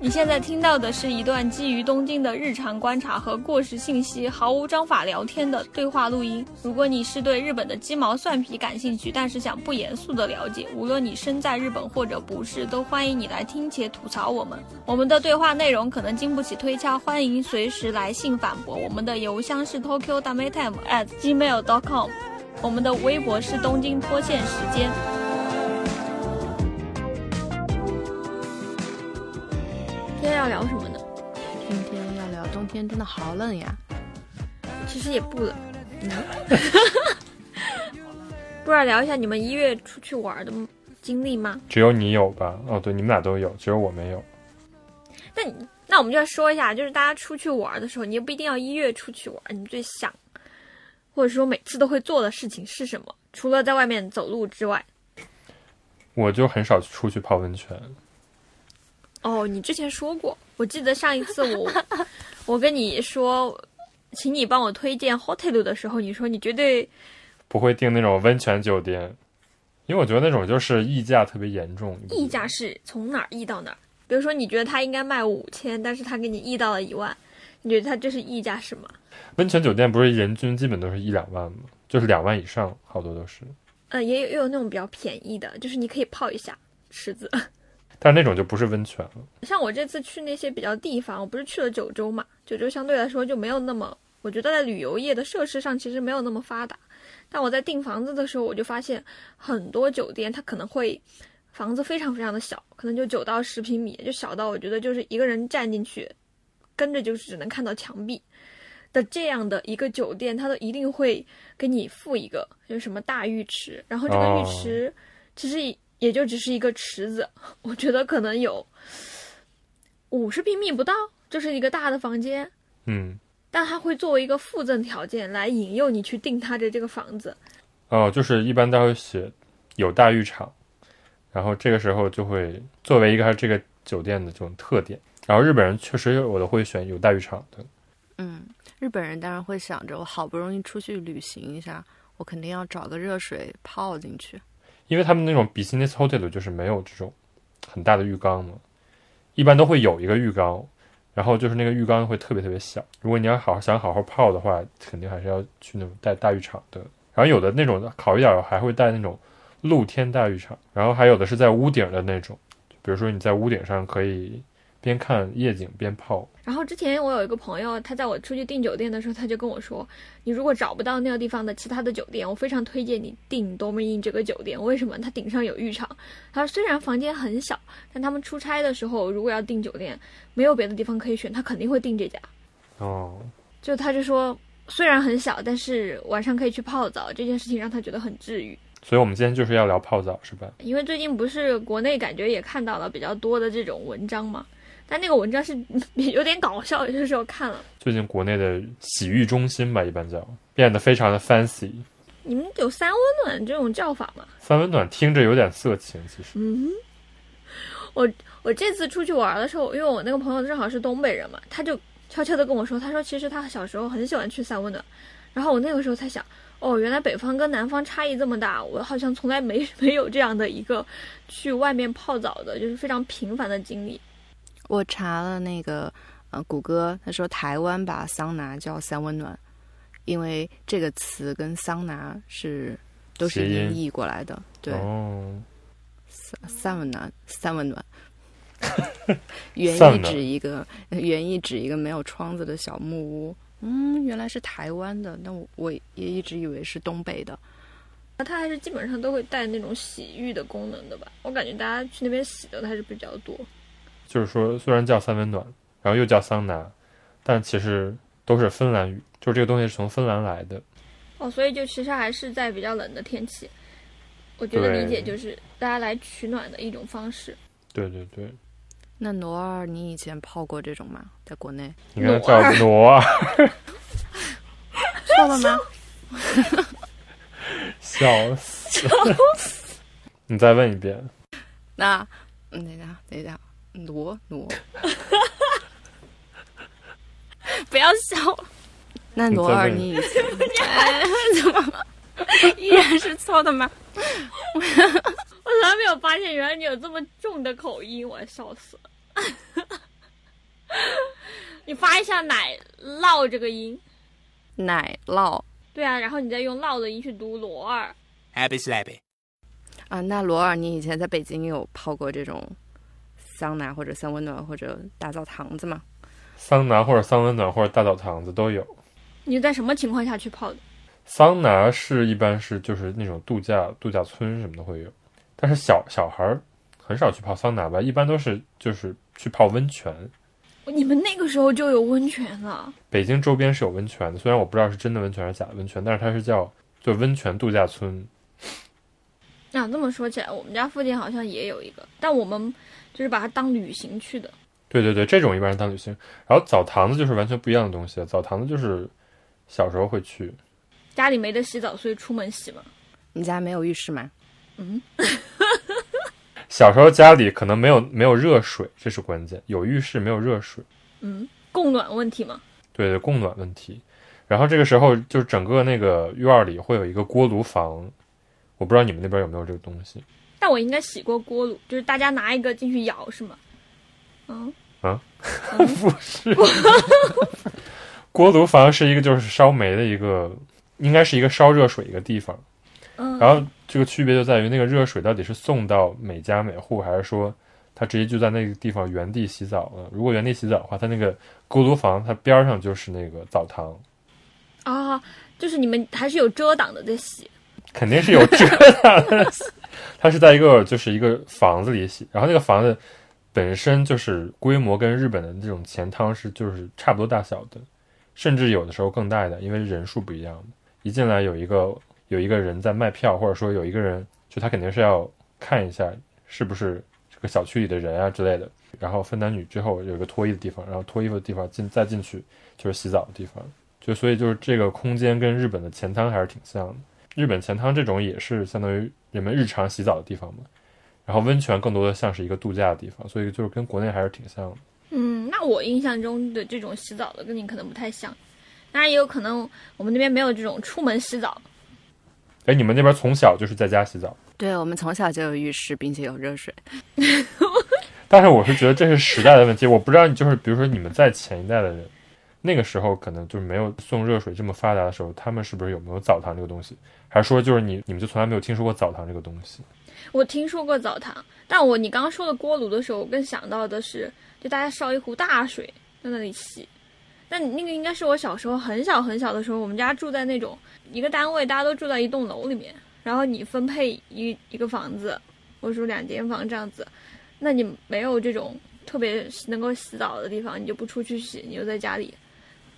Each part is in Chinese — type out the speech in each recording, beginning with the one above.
你现在听到的是一段基于东京的日常观察和过时信息，毫无章法聊天的对话录音。如果你是对日本的鸡毛蒜皮感兴趣，但是想不严肃的了解，无论你身在日本或者不是，都欢迎你来听且吐槽我们。我们的对话内容可能经不起推敲，欢迎随时来信反驳。我们的邮箱是 tokyo dametime at gmail dot com，我们的微博是东京脱线时间。要聊什么呢？今天要聊冬天真的好冷呀。其实也不冷。不然聊一下你们一月出去玩的经历吗？只有你有吧？哦，对，你们俩都有，只有我没有。那你那我们就要说一下，就是大家出去玩的时候，你也不一定要一月出去玩，你最想或者说每次都会做的事情是什么？除了在外面走路之外。我就很少出去泡温泉。哦，你之前说过，我记得上一次我 我跟你说，请你帮我推荐 hotel 的时候，你说你绝对不会订那种温泉酒店，因为我觉得那种就是溢价特别严重。溢价是从哪儿溢到哪儿？比如说你觉得它应该卖五千，但是他给你溢到了一万，你觉得它这是溢价是吗？温泉酒店不是人均基本都是一两万吗？就是两万以上，好多都是。呃，也有也有那种比较便宜的，就是你可以泡一下池子。但是那种就不是温泉了。像我这次去那些比较地方，我不是去了九州嘛？九州相对来说就没有那么，我觉得在旅游业的设施上其实没有那么发达。但我在订房子的时候，我就发现很多酒店它可能会房子非常非常的小，可能就九到十平米，就小到我觉得就是一个人站进去，跟着就是只能看到墙壁的这样的一个酒店，它都一定会给你附一个就是什么大浴池，然后这个浴池其实。也就只是一个池子，我觉得可能有五十平米不到，就是一个大的房间。嗯，但它会作为一个附赠条件来引诱你去订它的这个房子。哦，就是一般都会写有大浴场，然后这个时候就会作为一个这个酒店的这种特点。然后日本人确实有的会选有大浴场的。嗯，日本人当然会想着，我好不容易出去旅行一下，我肯定要找个热水泡进去。因为他们那种 business hotel 就是没有这种很大的浴缸嘛，一般都会有一个浴缸，然后就是那个浴缸会特别特别小。如果你要好好想好好泡的话，肯定还是要去那种带大浴场的。然后有的那种好一点的还会带那种露天大浴场，然后还有的是在屋顶的那种，比如说你在屋顶上可以。边看夜景边泡。然后之前我有一个朋友，他在我出去订酒店的时候，他就跟我说：“你如果找不到那个地方的其他的酒店，我非常推荐你订 m i n 这个酒店。为什么？它顶上有浴场。他说虽然房间很小，但他们出差的时候如果要订酒店，没有别的地方可以选，他肯定会订这家。哦，就他就说，虽然很小，但是晚上可以去泡澡，这件事情让他觉得很治愈。所以我们今天就是要聊泡澡，是吧？因为最近不是国内感觉也看到了比较多的这种文章嘛。但那个文章是 有点搞笑，有些时候看了。最近国内的洗浴中心吧，一般叫变得非常的 fancy。你们有三温暖这种叫法吗？三温暖听着有点色情，其实。嗯，我我这次出去玩的时候，因为我那个朋友正好是东北人嘛，他就悄悄的跟我说，他说其实他小时候很喜欢去三温暖。然后我那个时候才想，哦，原来北方跟南方差异这么大，我好像从来没 没有这样的一个去外面泡澡的，就是非常频繁的经历。我查了那个，呃，谷歌，他说台湾把桑拿叫三温暖，因为这个词跟桑拿是都是音译过来的。对，三三温暖，三温暖，原意指一个原意指一个没有窗子的小木屋。嗯，原来是台湾的，那我我也一直以为是东北的。那它还是基本上都会带那种洗浴的功能的吧？我感觉大家去那边洗的还是比较多。就是说，虽然叫三温暖，然后又叫桑拿，但其实都是芬兰语，就是这个东西是从芬兰来的。哦，所以就其实还是在比较冷的天气，我觉得理解就是大家来取暖的一种方式。对对对。那罗二，你以前泡过这种吗？在国内？你刚才叫挪二，错了吗？笑死！你再问一遍。那，等一下，等一下。挪挪，不要笑。那罗尔，你怎么依然是错的吗？我从来没有发现，原来你有这么重的口音，我笑死了。你发一下奶酪这个音，奶酪。对啊，然后你再用酪的音去读罗尔。Happy slappy。啊，那罗尔，你以前在北京有泡过这种桑拿或者三温暖或者大澡堂子嘛？桑拿或者三温暖或者大澡堂子都有。你在什么情况下去泡的？桑拿是一般是就是那种度假度假村什么的会有，但是小小孩儿很少去泡桑拿吧，一般都是就是去泡温泉。你们那个时候就有温泉了？北京周边是有温泉的，虽然我不知道是真的温泉还是假的温泉，但是它是叫就温泉度假村。那这么说起来，我们家附近好像也有一个，但我们就是把它当旅行去的。对对对，这种一般是当旅行。然后澡堂子就是完全不一样的东西，澡堂子就是小时候会去。家里没得洗澡，所以出门洗嘛。你家没有浴室吗？嗯。小时候家里可能没有没有热水，这是关键。有浴室没有热水。嗯，供暖问题吗？对对，供暖问题。然后这个时候就是整个那个院里会有一个锅炉房。我不知道你们那边有没有这个东西，但我应该洗过锅炉，就是大家拿一个进去舀是吗？嗯啊，不是，锅炉房是一个就是烧煤的一个，应该是一个烧热水一个地方。嗯，然后这个区别就在于那个热水到底是送到每家每户，还是说他直接就在那个地方原地洗澡了？如果原地洗澡的话，他那个锅炉房它边上就是那个澡堂。啊，就是你们还是有遮挡的在洗。肯定是有遮挡的，它是在一个就是一个房子里洗，然后那个房子本身就是规模跟日本的这种钱汤是就是差不多大小的，甚至有的时候更大一点，因为人数不一样。一进来有一个有一个人在卖票，或者说有一个人，就他肯定是要看一下是不是这个小区里的人啊之类的，然后分男女之后有一个脱衣的地方，然后脱衣服的地方进再进去就是洗澡的地方，就所以就是这个空间跟日本的钱汤还是挺像的。日本钱汤这种也是相当于人们日常洗澡的地方嘛，然后温泉更多的像是一个度假的地方，所以就是跟国内还是挺像的。嗯，那我印象中的这种洗澡的跟你可能不太像，当然也有可能我们那边没有这种出门洗澡。哎，你们那边从小就是在家洗澡？对，我们从小就有浴室，并且有热水。但是我是觉得这是时代的问题，我不知道你就是比如说你们在前一代的人。那个时候可能就是没有送热水这么发达的时候，他们是不是有没有澡堂这个东西？还是说就是你你们就从来没有听说过澡堂这个东西？我听说过澡堂，但我你刚刚说的锅炉的时候，我更想到的是就大家烧一壶大水在那里洗。那你那个应该是我小时候很小很小的时候，我们家住在那种一个单位，大家都住在一栋楼里面，然后你分配一一个房子，或者说两间房这样子，那你没有这种特别能够洗澡的地方，你就不出去洗，你就在家里。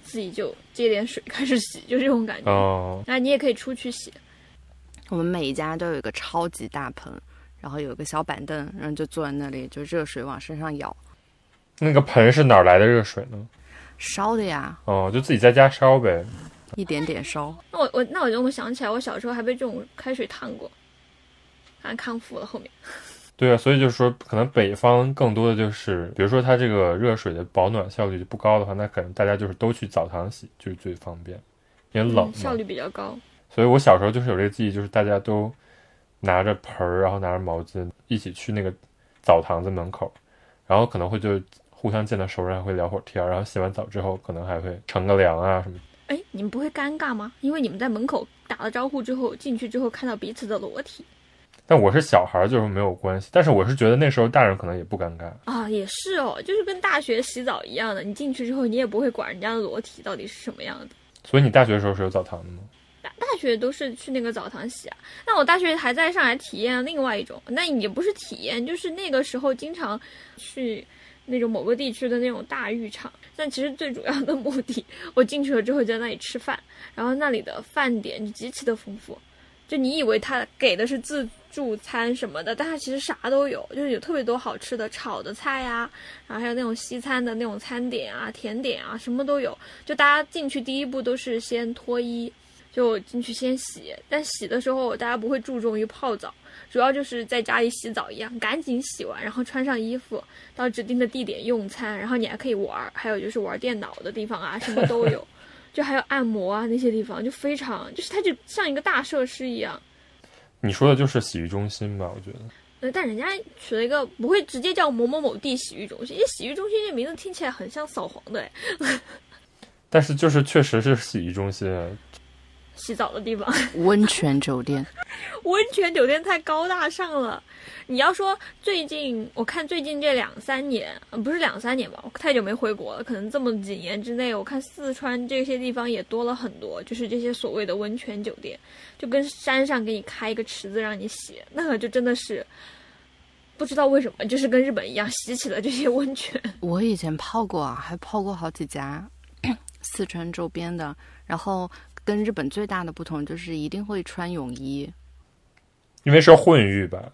自己就接点水开始洗，就这种感觉。哦，那你也可以出去洗。我们每一家都有一个超级大盆，然后有个小板凳，然后就坐在那里，就热水往身上舀。那个盆是哪来的热水呢？烧的呀。哦，就自己在家烧呗。一点点烧。那我我那我就想起来，我小时候还被这种开水烫过，反正康复了后面。对啊，所以就是说，可能北方更多的就是，比如说它这个热水的保暖效率就不高的话，那可能大家就是都去澡堂洗，就是最方便，因为冷，效率比较高。所以我小时候就是有这个记忆，就是大家都拿着盆儿，然后拿着毛巾，一起去那个澡堂子门口，然后可能会就互相见到熟人，还会聊会儿天儿，然后洗完澡之后，可能还会乘个凉啊什么。哎，你们不会尴尬吗？因为你们在门口打了招呼之后，进去之后看到彼此的裸体。但我是小孩，就是没有关系。但是我是觉得那时候大人可能也不尴尬啊，也是哦，就是跟大学洗澡一样的，你进去之后你也不会管人家的裸体到底是什么样的。所以你大学的时候是有澡堂的吗？大大学都是去那个澡堂洗啊。那我大学还在上海体验另外一种，那也不是体验，就是那个时候经常去那种某个地区的那种大浴场。但其实最主要的目的，我进去了之后就在那里吃饭，然后那里的饭点就极其的丰富。就你以为他给的是自助餐什么的，但它其实啥都有，就是有特别多好吃的炒的菜呀，然后还有那种西餐的那种餐点啊、甜点啊，什么都有。就大家进去第一步都是先脱衣，就进去先洗。但洗的时候大家不会注重于泡澡，主要就是在家里洗澡一样，赶紧洗完，然后穿上衣服到指定的地点用餐，然后你还可以玩，还有就是玩电脑的地方啊，什么都有。就还有按摩啊那些地方，就非常就是它就像一个大设施一样。你说的就是洗浴中心吧？我觉得。呃，但人家取了一个不会直接叫某某某地洗浴中心，因为洗浴中心这名字听起来很像扫黄的哎。但是就是确实是洗浴中心，洗澡的地方，温泉酒店，温泉酒店太高大上了。你要说最近，我看最近这两三年，不是两三年吧，我太久没回国了，可能这么几年之内，我看四川这些地方也多了很多，就是这些所谓的温泉酒店，就跟山上给你开一个池子让你洗，那个就真的是不知道为什么，就是跟日本一样洗起了这些温泉。我以前泡过啊，还泡过好几家。四川周边的，然后跟日本最大的不同就是一定会穿泳衣，因为是混浴吧。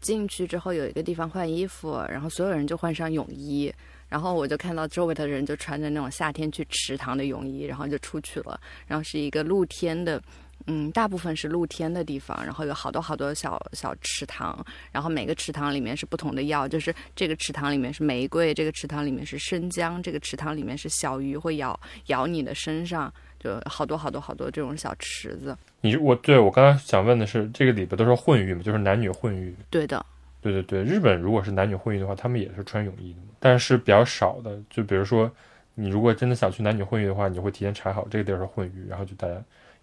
进去之后有一个地方换衣服，然后所有人就换上泳衣，然后我就看到周围的人就穿着那种夏天去池塘的泳衣，然后就出去了，然后是一个露天的。嗯，大部分是露天的地方，然后有好多好多小小池塘，然后每个池塘里面是不同的药，就是这个池塘里面是玫瑰，这个池塘里面是生姜，这个池塘里面是小鱼会咬咬你的身上，就好多好多好多这种小池子。你我对我刚才想问的是，这个里边都是混浴嘛？就是男女混浴？对的，对对对，日本如果是男女混浴的话，他们也是穿泳衣的嘛但是比较少的，就比如说你如果真的想去男女混浴的话，你会提前查好这个地儿是混浴，然后就大家。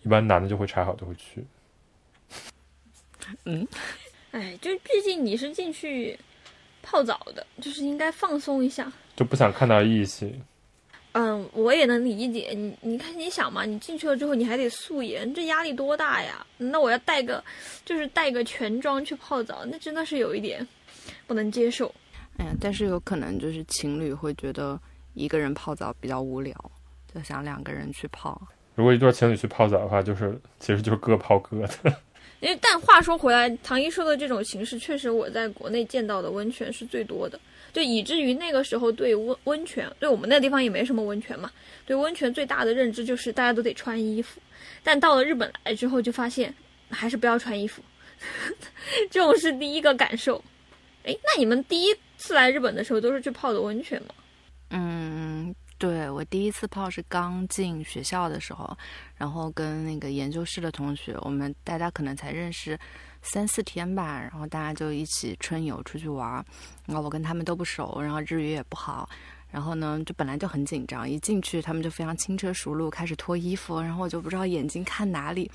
一般男的就会查好，就会去。嗯，哎，就毕竟你是进去泡澡的，就是应该放松一下，就不想看到异性。嗯，我也能理解你。你看，你想嘛，你进去了之后，你还得素颜，这压力多大呀？那我要带个，就是带个全妆去泡澡，那真的是有一点不能接受。哎呀，但是有可能就是情侣会觉得一个人泡澡比较无聊，就想两个人去泡。如果一对情侣去泡澡的话，就是其实就是各泡各的。因为但话说回来，唐一说的这种形式，确实我在国内见到的温泉是最多的，就以至于那个时候对温温泉，对我们那个地方也没什么温泉嘛，对温泉最大的认知就是大家都得穿衣服。但到了日本来之后，就发现还是不要穿衣服，这种是第一个感受。哎，那你们第一次来日本的时候都是去泡的温泉吗？嗯。对我第一次泡是刚进学校的时候，然后跟那个研究室的同学，我们大家可能才认识三四天吧，然后大家就一起春游出去玩，然后我跟他们都不熟，然后日语也不好，然后呢就本来就很紧张，一进去他们就非常轻车熟路开始脱衣服，然后我就不知道眼睛看哪里，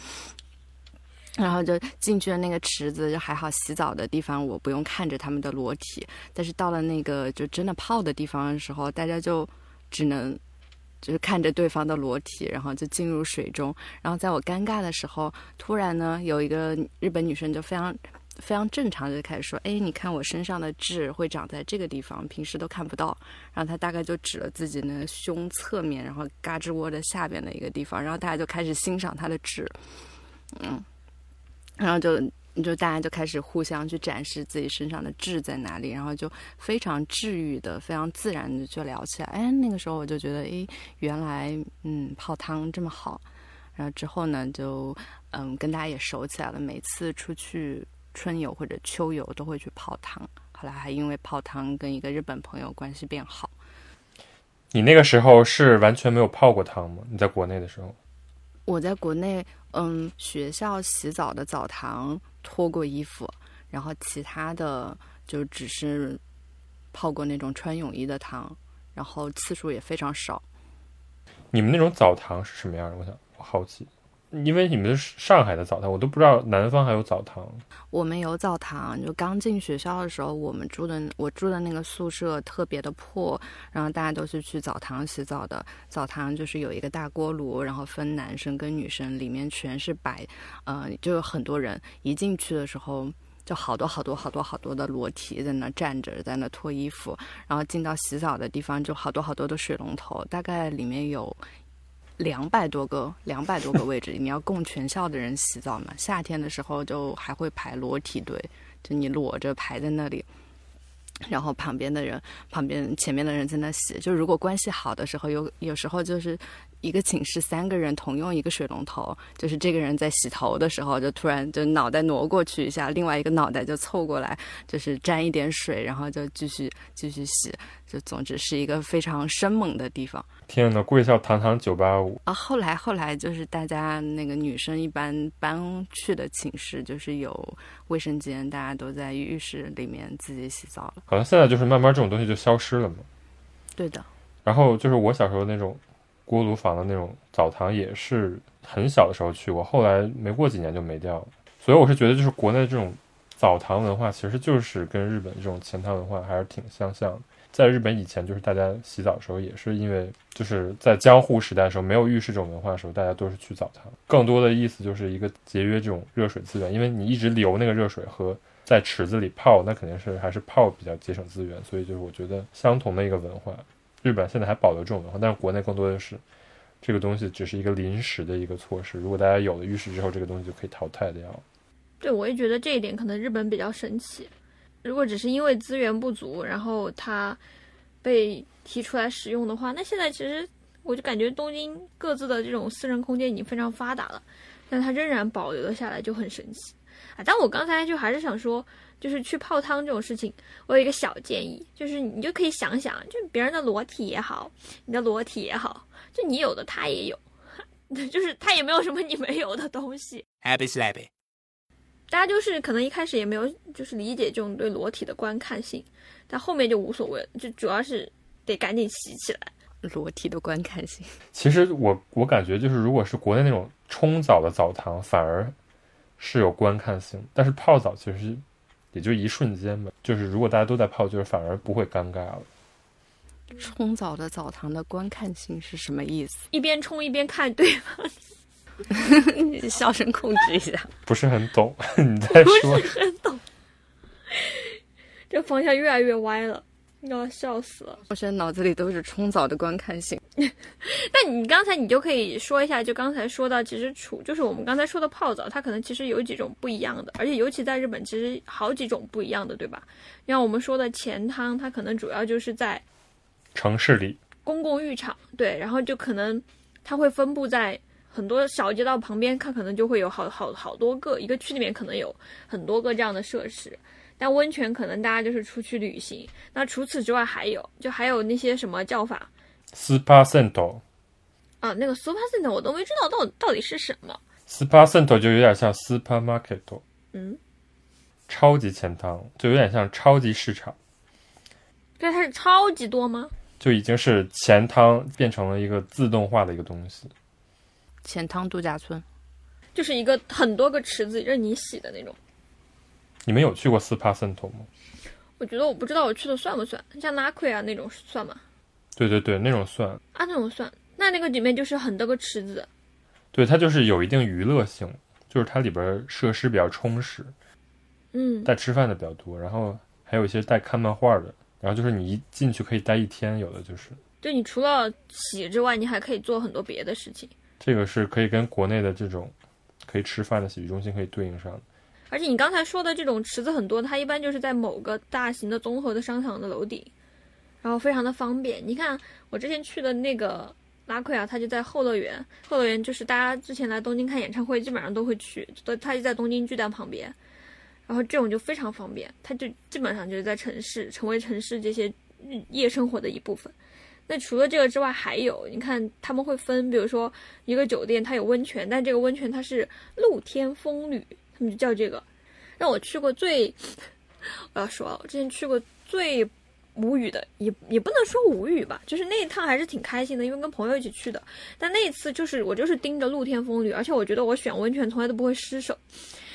然后就进去了那个池子，就还好洗澡的地方我不用看着他们的裸体，但是到了那个就真的泡的地方的时候，大家就。只能就是看着对方的裸体，然后就进入水中。然后在我尴尬的时候，突然呢，有一个日本女生就非常非常正常的开始说：“哎，你看我身上的痣会长在这个地方，平时都看不到。”然后她大概就指了自己那胸侧面，然后嘎吱窝的下边的一个地方。然后大家就开始欣赏她的痣，嗯，然后就。就大家就开始互相去展示自己身上的痣在哪里，然后就非常治愈的、非常自然的就聊起来。哎，那个时候我就觉得，哎，原来嗯泡汤这么好。然后之后呢，就嗯跟大家也熟起来了。每次出去春游或者秋游都会去泡汤。后来还因为泡汤跟一个日本朋友关系变好。你那个时候是完全没有泡过汤吗？你在国内的时候？我在国内，嗯，学校洗澡的澡堂。脱过衣服，然后其他的就只是泡过那种穿泳衣的汤，然后次数也非常少。你们那种澡堂是什么样的？我想，我好奇。因为你们是上海的澡堂，我都不知道南方还有澡堂。我们有澡堂，就刚进学校的时候，我们住的我住的那个宿舍特别的破，然后大家都是去澡堂洗澡的。澡堂就是有一个大锅炉，然后分男生跟女生，里面全是白，呃，就有很多人。一进去的时候，就好多好多好多好多的裸体在那站着，在那脱衣服。然后进到洗澡的地方，就好多好多的水龙头，大概里面有。两百多个，两百多个位置，你要供全校的人洗澡嘛？夏天的时候就还会排裸体队，就你裸着排在那里，然后旁边的人，旁边前面的人在那洗。就如果关系好的时候，有有时候就是一个寝室三个人同用一个水龙头，就是这个人在洗头的时候，就突然就脑袋挪过去一下，另外一个脑袋就凑过来，就是沾一点水，然后就继续继续洗。就总之是一个非常生猛的地方。天呐，贵校堂堂九八五啊！后来后来就是大家那个女生一般搬去的寝室，就是有卫生间，大家都在浴室里面自己洗澡了。好像现在就是慢慢这种东西就消失了嘛。对的。然后就是我小时候那种锅炉房的那种澡堂，也是很小的时候去过，后来没过几年就没掉了。所以我是觉得，就是国内这种澡堂文化，其实就是跟日本这种钱汤文化还是挺相像的。在日本以前，就是大家洗澡的时候，也是因为就是在江户时代的时候，没有浴室这种文化的时候，大家都是去澡堂。更多的意思就是一个节约这种热水资源，因为你一直留那个热水和在池子里泡，那肯定是还是泡比较节省资源。所以就是我觉得相同的一个文化，日本现在还保留这种文化，但是国内更多的是这个东西只是一个临时的一个措施。如果大家有了浴室之后，这个东西就可以淘汰掉。对，我也觉得这一点可能日本比较神奇。如果只是因为资源不足，然后它被提出来使用的话，那现在其实我就感觉东京各自的这种私人空间已经非常发达了，但它仍然保留了下来，就很神奇啊！但我刚才就还是想说，就是去泡汤这种事情，我有一个小建议，就是你就可以想想，就别人的裸体也好，你的裸体也好，就你有的他也有，就是他也没有什么你没有的东西。Happy slappy。大家就是可能一开始也没有就是理解这种对裸体的观看性，但后面就无所谓了，就主要是得赶紧洗起来。裸体的观看性，其实我我感觉就是如果是国内那种冲澡的澡堂，反而是有观看性，但是泡澡其实也就一瞬间吧，就是如果大家都在泡，就是反而不会尴尬了。冲澡的澡堂的观看性是什么意思？一边冲一边看对方。笑声控制一下，不是很懂 你在说。不是很懂，这方向越来越歪了，要笑死了。我现在脑子里都是冲澡的观看性。那你刚才你就可以说一下，就刚才说到，其实处就是我们刚才说的泡澡，它可能其实有几种不一样的，而且尤其在日本，其实好几种不一样的，对吧？像我们说的前汤，它可能主要就是在城市里公共浴场，对，然后就可能它会分布在。很多小街道旁边，它可能就会有好好好多个一个区里面可能有很多个这样的设施。但温泉可能大家就是出去旅行。那除此之外还有，就还有那些什么叫法？Spa Center。啊，那个 Spa Center 我都没知道到到底是什么。Spa Center 就有点像 Supermarket。嗯。超级钱汤就有点像超级市场。对，它是超级多吗？就已经是钱汤变成了一个自动化的一个东西。钱汤度假村，就是一个很多个池子任你洗的那种。你们有去过斯帕森托吗？我觉得我不知道我去的算不算，像拉奎啊那种算吗？对对对，那种算啊，那种算。那那个里面就是很多个池子。对，它就是有一定娱乐性，就是它里边设施比较充实。嗯。带吃饭的比较多，然后还有一些带看漫画的，然后就是你一进去可以待一天，有的就是。对你除了洗之外，你还可以做很多别的事情。这个是可以跟国内的这种可以吃饭的洗浴中心可以对应上的，而且你刚才说的这种池子很多，它一般就是在某个大型的综合的商场的楼顶，然后非常的方便。你看我之前去的那个拉奎啊，它就在后乐园，后乐园就是大家之前来东京看演唱会基本上都会去，都它就在东京巨蛋旁边，然后这种就非常方便，它就基本上就是在城市成为城市这些夜生活的一部分。那除了这个之外，还有你看他们会分，比如说一个酒店它有温泉，但这个温泉它是露天风吕，他们就叫这个。让我去过最，我要说，我之前去过最无语的，也也不能说无语吧，就是那一趟还是挺开心的，因为跟朋友一起去的。但那一次就是我就是盯着露天风吕，而且我觉得我选温泉从来都不会失手。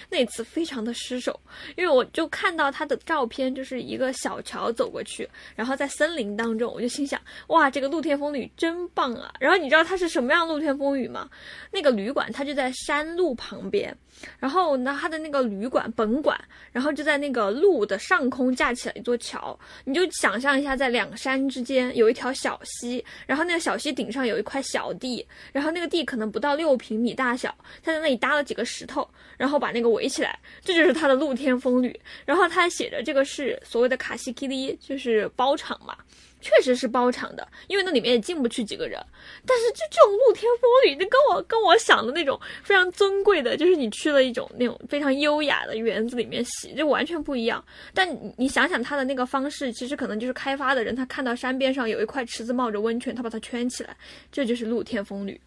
那次非常的失手，因为我就看到他的照片，就是一个小桥走过去，然后在森林当中，我就心想，哇，这个露天风雨真棒啊！然后你知道它是什么样露天风雨吗？那个旅馆它就在山路旁边，然后呢，它的那个旅馆本馆，然后就在那个路的上空架起了一座桥，你就想象一下，在两山之间有一条小溪，然后那个小溪顶上有一块小地，然后那个地可能不到六平米大小，他在那里搭了几个石头。然后把那个围起来，这就是它的露天风吕。然后它写着这个是所谓的卡西基利，就是包场嘛。确实是包场的，因为那里面也进不去几个人。但是就这种露天风吕，就跟我跟我想的那种非常尊贵的，就是你去了一种那种非常优雅的园子里面洗，就完全不一样。但你想想它的那个方式，其实可能就是开发的人，他看到山边上有一块池子冒着温泉，他把它圈起来，这就是露天风吕。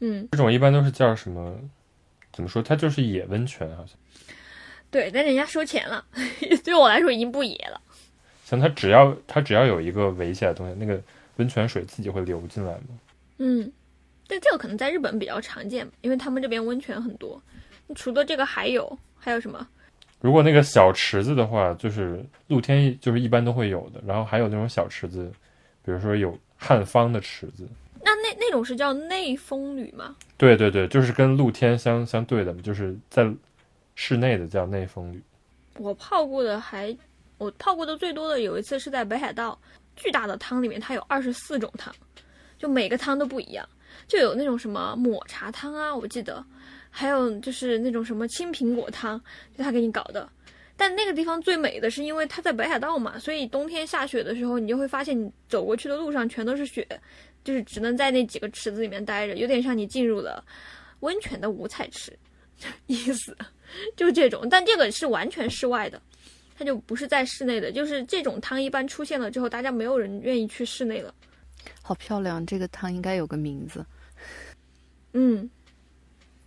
嗯，这种一般都是叫什么？怎么说？它就是野温泉，好像。对，但人家收钱了，对我来说已经不野了。像它只要它只要有一个围起来的东西，那个温泉水自己会流进来吗？嗯，但这个可能在日本比较常见，因为他们这边温泉很多。除了这个，还有还有什么？如果那个小池子的话，就是露天，就是一般都会有的。然后还有那种小池子，比如说有汉方的池子。那那那种是叫内风吕吗？对对对，就是跟露天相相对的，就是在室内的叫内风吕。我泡过的还。我泡过的最多的有一次是在北海道，巨大的汤里面它有二十四种汤，就每个汤都不一样，就有那种什么抹茶汤啊，我记得，还有就是那种什么青苹果汤，就他给你搞的。但那个地方最美的是因为它在北海道嘛，所以冬天下雪的时候，你就会发现你走过去的路上全都是雪，就是只能在那几个池子里面待着，有点像你进入了温泉的五彩池，意思就这种。但这个是完全室外的。它就不是在室内的，就是这种汤一般出现了之后，大家没有人愿意去室内了。好漂亮，这个汤应该有个名字。嗯，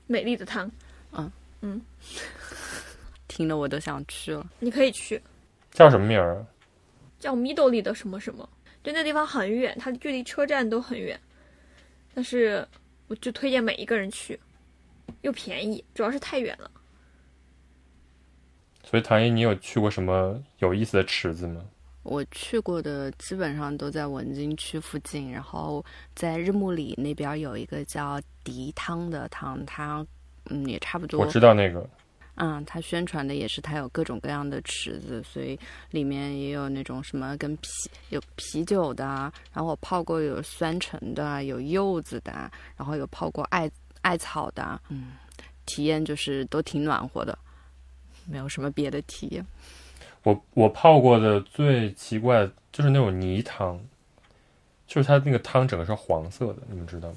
美丽的汤。嗯嗯，听了我都想去了。你可以去。叫什么名儿？叫米豆里的什么什么？就那地方很远，它距离车站都很远。但是我就推荐每一个人去，又便宜，主要是太远了。所以唐一，你有去过什么有意思的池子吗？我去过的基本上都在文京区附近，然后在日暮里那边有一个叫迪汤的汤，它嗯也差不多。我知道那个。嗯，它宣传的也是它有各种各样的池子，所以里面也有那种什么跟啤有啤酒的，然后我泡过有酸橙的，有柚子的，然后有泡过艾艾草的，嗯，体验就是都挺暖和的。没有什么别的体验。我我泡过的最奇怪就是那种泥汤，就是它那个汤整个是黄色的，你们知道吗？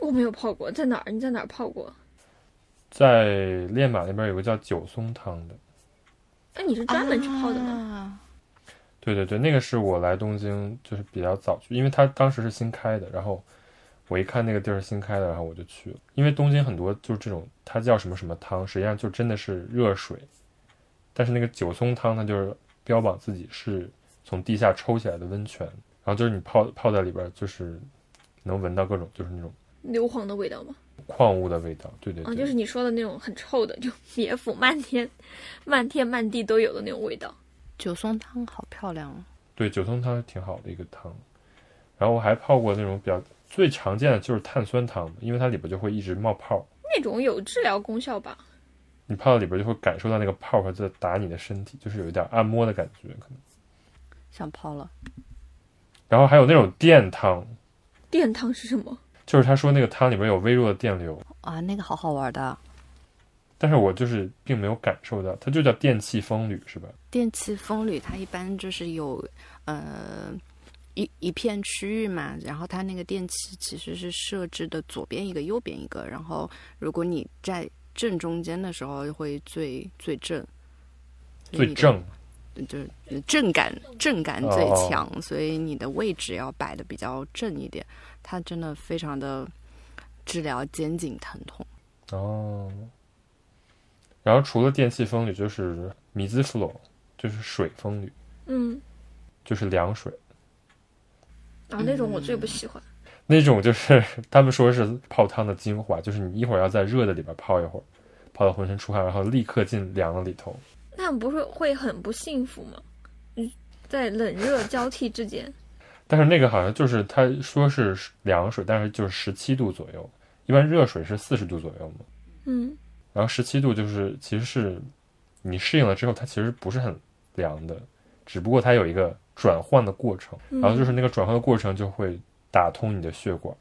我没有泡过，在哪儿？你在哪儿泡过？在练马那边有个叫九松汤的。那，你是专门去泡的吗？对对对，那个是我来东京就是比较早去，因为它当时是新开的，然后。我一看那个地儿新开的，然后我就去了。因为东京很多就是这种，它叫什么什么汤，实际上就真的是热水。但是那个九松汤，它就是标榜自己是从地下抽起来的温泉，然后就是你泡泡在里边，就是能闻到各种就是那种硫磺的味道吗？矿物的味道，对对。啊，就是你说的那种很臭的，就野腐漫天、漫天漫地都有的那种味道。九松汤好漂亮啊！对，九松汤挺好的一个汤。然后我还泡过那种比较。最常见的就是碳酸汤，因为它里边就会一直冒泡。那种有治疗功效吧？你泡到里边就会感受到那个泡泡在打你的身体，就是有一点按摩的感觉，可能。想泡了。然后还有那种电汤。电汤是什么？就是他说那个汤里边有微弱的电流。啊，那个好好玩的。但是我就是并没有感受到，它就叫电气风吕是吧？电气风吕它一般就是有，呃。一一片区域嘛，然后它那个电器其实是设置的左边一个，右边一个。然后如果你在正中间的时候，会最最正，最正，就是震感震感最强，所以你的位置要摆的比较正一点。它真的非常的治疗肩颈疼痛。哦。然后除了电气风吕，就是米兹弗罗，就是水风吕。嗯。就是凉水。啊，那种我最不喜欢。那种就是 他们说是泡汤的精华，就是你一会儿要在热的里边泡一会儿，泡到浑身出汗，然后立刻进凉的里头。那不是会很不幸福吗？嗯，在冷热交替之间。但是那个好像就是他说是凉水，但是就是十七度左右，一般热水是四十度左右嘛。嗯。然后十七度就是其实是你适应了之后，它其实不是很凉的，只不过它有一个。转换的过程，然后就是那个转换的过程就会打通你的血管，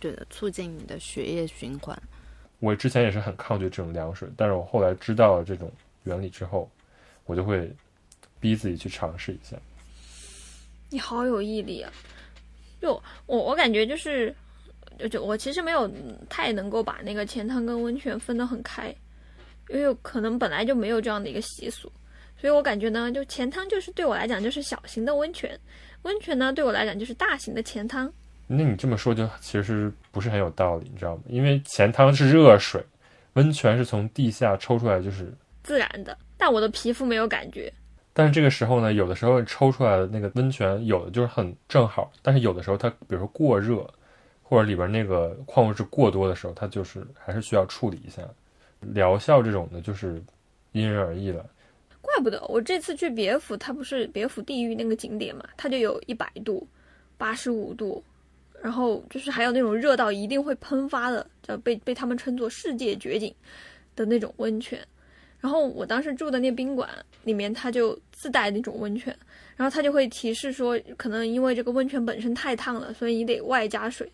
对的，促进你的血液循环。我之前也是很抗拒这种凉水，但是我后来知道了这种原理之后，我就会逼自己去尝试一下。你好有毅力啊！就我我感觉就是，就就我其实没有太能够把那个钱汤跟温泉分得很开，因为可能本来就没有这样的一个习俗，所以我感觉呢，就钱汤就是对我来讲就是小型的温泉，温泉呢对我来讲就是大型的钱汤。那你这么说就其实不是很有道理，你知道吗？因为钱汤是热水，温泉是从地下抽出来，就是自然的。但我的皮肤没有感觉。但是这个时候呢，有的时候抽出来的那个温泉，有的就是很正好，但是有的时候它，比如说过热，或者里边那个矿物质过多的时候，它就是还是需要处理一下。疗效这种的，就是因人而异了。怪不得我这次去别府，它不是别府地狱那个景点嘛，它就有一百度、八十五度。然后就是还有那种热到一定会喷发的，叫被被他们称作世界绝景的那种温泉。然后我当时住的那宾馆里面，它就自带那种温泉，然后它就会提示说，可能因为这个温泉本身太烫了，所以你得外加水，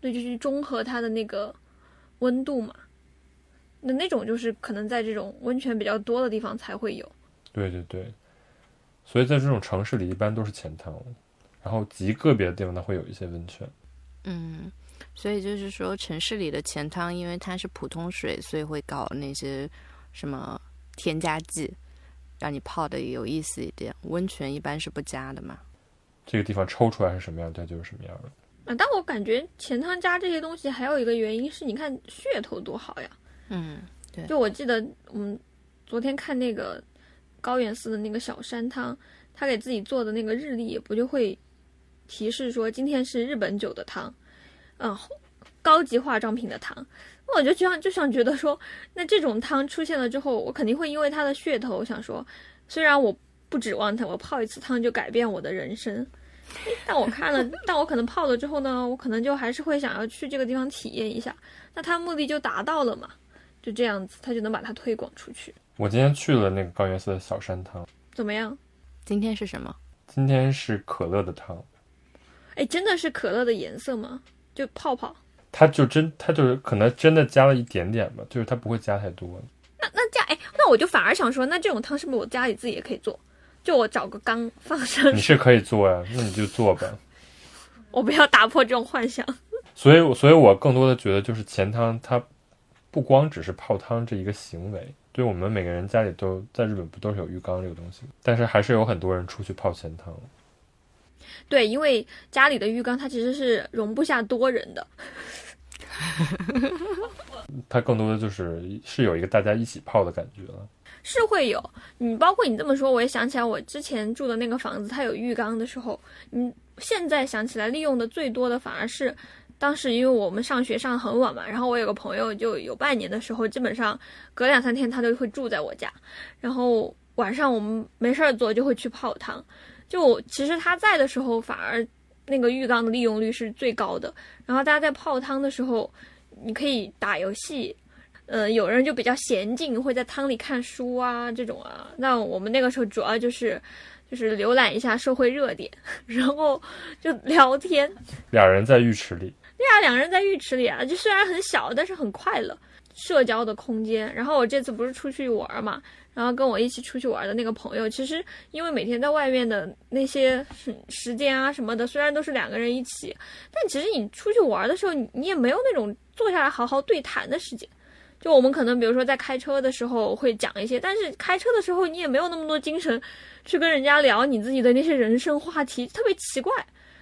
对，就是中和它的那个温度嘛。那那种就是可能在这种温泉比较多的地方才会有。对对对，所以在这种城市里，一般都是浅汤。然后极个别的地方，它会有一些温泉。嗯，所以就是说，城市里的钱汤，因为它是普通水，所以会搞那些什么添加剂，让你泡的有意思一点。温泉一般是不加的嘛。这个地方抽出来是什么样，它就是什么样的。啊，但我感觉钱汤加这些东西，还有一个原因是，你看噱头多好呀。嗯，对。就我记得我们昨天看那个高原寺的那个小山汤，他给自己做的那个日历，不就会。提示说今天是日本酒的汤，嗯，高级化妆品的汤，我就这样就想觉得说，那这种汤出现了之后，我肯定会因为它的噱头，想说，虽然我不指望它，我泡一次汤就改变我的人生，但我看了，但我可能泡了之后呢，我可能就还是会想要去这个地方体验一下，那它目的就达到了嘛，就这样子，它就能把它推广出去。我今天去了那个高原寺的小山汤，怎么样？今天是什么？今天是可乐的汤。哎，真的是可乐的颜色吗？就泡泡？它就真，它就是可能真的加了一点点吧，就是它不会加太多。那那加哎，那我就反而想说，那这种汤是不是我家里自己也可以做？就我找个缸放上。你是可以做呀，那你就做吧。我不要打破这种幻想。所以，所以我更多的觉得就是钱汤，它不光只是泡汤这一个行为，对我们每个人家里都在日本不都是有浴缸这个东西？但是还是有很多人出去泡钱汤。对，因为家里的浴缸它其实是容不下多人的，它更多的就是是有一个大家一起泡的感觉了。是会有，你包括你这么说，我也想起来我之前住的那个房子，它有浴缸的时候，你现在想起来利用的最多的反而是当时因为我们上学上很晚嘛，然后我有个朋友就有半年的时候，基本上隔两三天他都会住在我家，然后晚上我们没事儿做就会去泡汤。就其实他在的时候，反而那个浴缸的利用率是最高的。然后大家在泡汤的时候，你可以打游戏，呃，有人就比较娴静，会在汤里看书啊这种啊。那我们那个时候主要就是就是浏览一下社会热点，然后就聊天。俩人在浴池里。对啊，两个人在浴池里啊，就虽然很小，但是很快乐，社交的空间。然后我这次不是出去玩嘛。然后跟我一起出去玩的那个朋友，其实因为每天在外面的那些时间啊什么的，虽然都是两个人一起，但其实你出去玩的时候，你也没有那种坐下来好好对谈的时间。就我们可能比如说在开车的时候会讲一些，但是开车的时候你也没有那么多精神去跟人家聊你自己的那些人生话题，特别奇怪。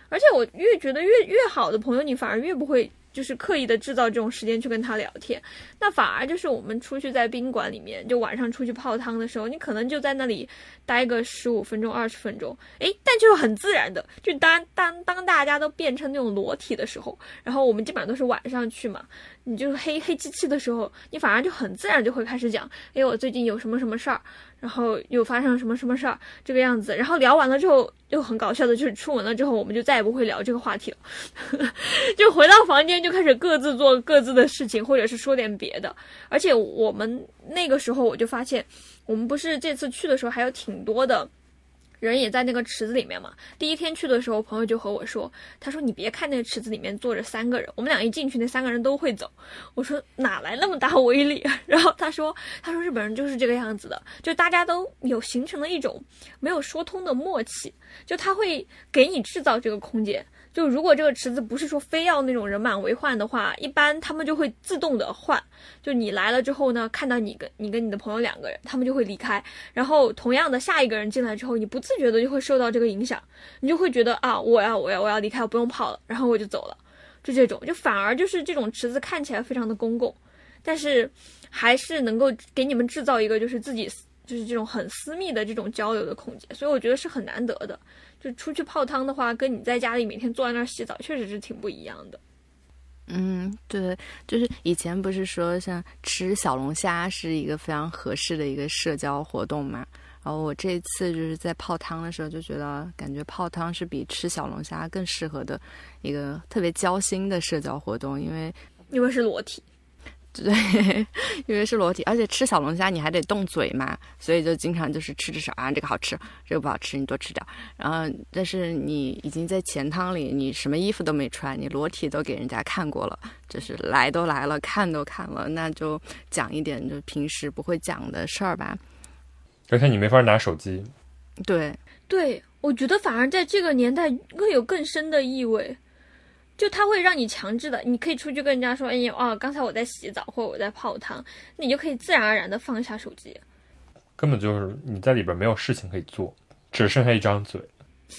而且我越觉得越越好的朋友，你反而越不会。就是刻意的制造这种时间去跟他聊天，那反而就是我们出去在宾馆里面，就晚上出去泡汤的时候，你可能就在那里待个十五分钟、二十分钟，诶，但就是很自然的，就当当当大家都变成那种裸体的时候，然后我们基本上都是晚上去嘛，你就是黑黑漆漆的时候，你反而就很自然就会开始讲，诶，我最近有什么什么事儿。然后又发生什么什么事儿，这个样子。然后聊完了之后，又很搞笑的，就是出门了之后，我们就再也不会聊这个话题了，就回到房间就开始各自做各自的事情，或者是说点别的。而且我们那个时候，我就发现，我们不是这次去的时候还有挺多的人也在那个池子里面嘛。第一天去的时候，朋友就和我说：“他说你别看那个池子里面坐着三个人，我们俩一进去，那三个人都会走。”我说：“哪来那么大威力？” 然后他说：“他说日本人就是这个样子的，就大家都有形成了一种没有说通的默契，就他会给你制造这个空间。”就如果这个池子不是说非要那种人满为患的话，一般他们就会自动的换。就你来了之后呢，看到你跟你跟你的朋友两个人，他们就会离开。然后同样的下一个人进来之后，你不自觉的就会受到这个影响，你就会觉得啊，我要我要我要离开，我不用跑了，然后我就走了。就这种，就反而就是这种池子看起来非常的公共，但是还是能够给你们制造一个就是自己就是这种很私密的这种交流的空间，所以我觉得是很难得的。就出去泡汤的话，跟你在家里每天坐在那儿洗澡，确实是挺不一样的。嗯，对，就是以前不是说像吃小龙虾是一个非常合适的一个社交活动嘛？然后我这次就是在泡汤的时候就觉得，感觉泡汤是比吃小龙虾更适合的一个特别交心的社交活动，因为因为是裸体。对，因为是裸体，而且吃小龙虾你还得动嘴嘛，所以就经常就是吃着啥啊，这个好吃，这个不好吃，你多吃点。然后，但是你已经在钱汤里，你什么衣服都没穿，你裸体都给人家看过了，就是来都来了，看都看了，那就讲一点就平时不会讲的事儿吧。而且你没法拿手机。对，对，我觉得反而在这个年代更有更深的意味。就他会让你强制的，你可以出去跟人家说：“哎呀，哦，刚才我在洗澡，或者我在泡汤。”你就可以自然而然的放下手机。根本就是你在里边没有事情可以做，只剩下一张嘴。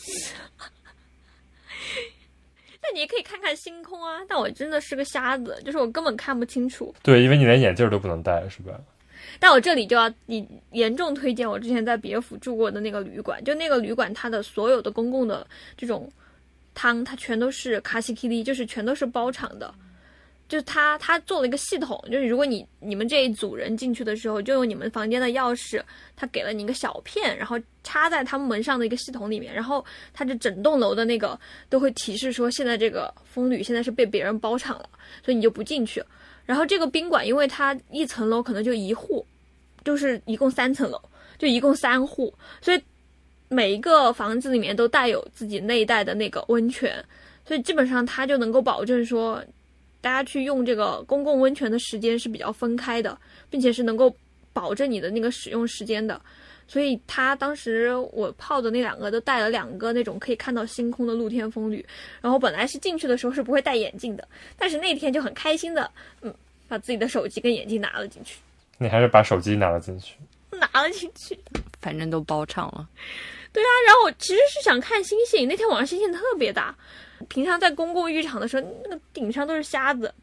那你也可以看看星空啊！但我真的是个瞎子，就是我根本看不清楚。对，因为你连眼镜都不能戴，是吧？但我这里就要你严重推荐我之前在别府住过的那个旅馆，就那个旅馆，它的所有的公共的这种。汤它全都是卡西 K D，就是全都是包场的，就是他他做了一个系统，就是如果你你们这一组人进去的时候，就用你们房间的钥匙，他给了你一个小片，然后插在他们门上的一个系统里面，然后他这整栋楼的那个都会提示说，现在这个风旅现在是被别人包场了，所以你就不进去。然后这个宾馆，因为它一层楼可能就一户，就是一共三层楼，就一共三户，所以。每一个房子里面都带有自己内带的那个温泉，所以基本上它就能够保证说，大家去用这个公共温泉的时间是比较分开的，并且是能够保证你的那个使用时间的。所以他当时我泡的那两个都带了两个那种可以看到星空的露天风吕，然后本来是进去的时候是不会戴眼镜的，但是那天就很开心的，嗯，把自己的手机跟眼镜拿了进去。你还是把手机拿了进去？拿了进去，反正都包场了。对啊，然后我其实是想看星星。那天晚上星星特别大，平常在公共浴场的时候，那个顶上都是瞎子。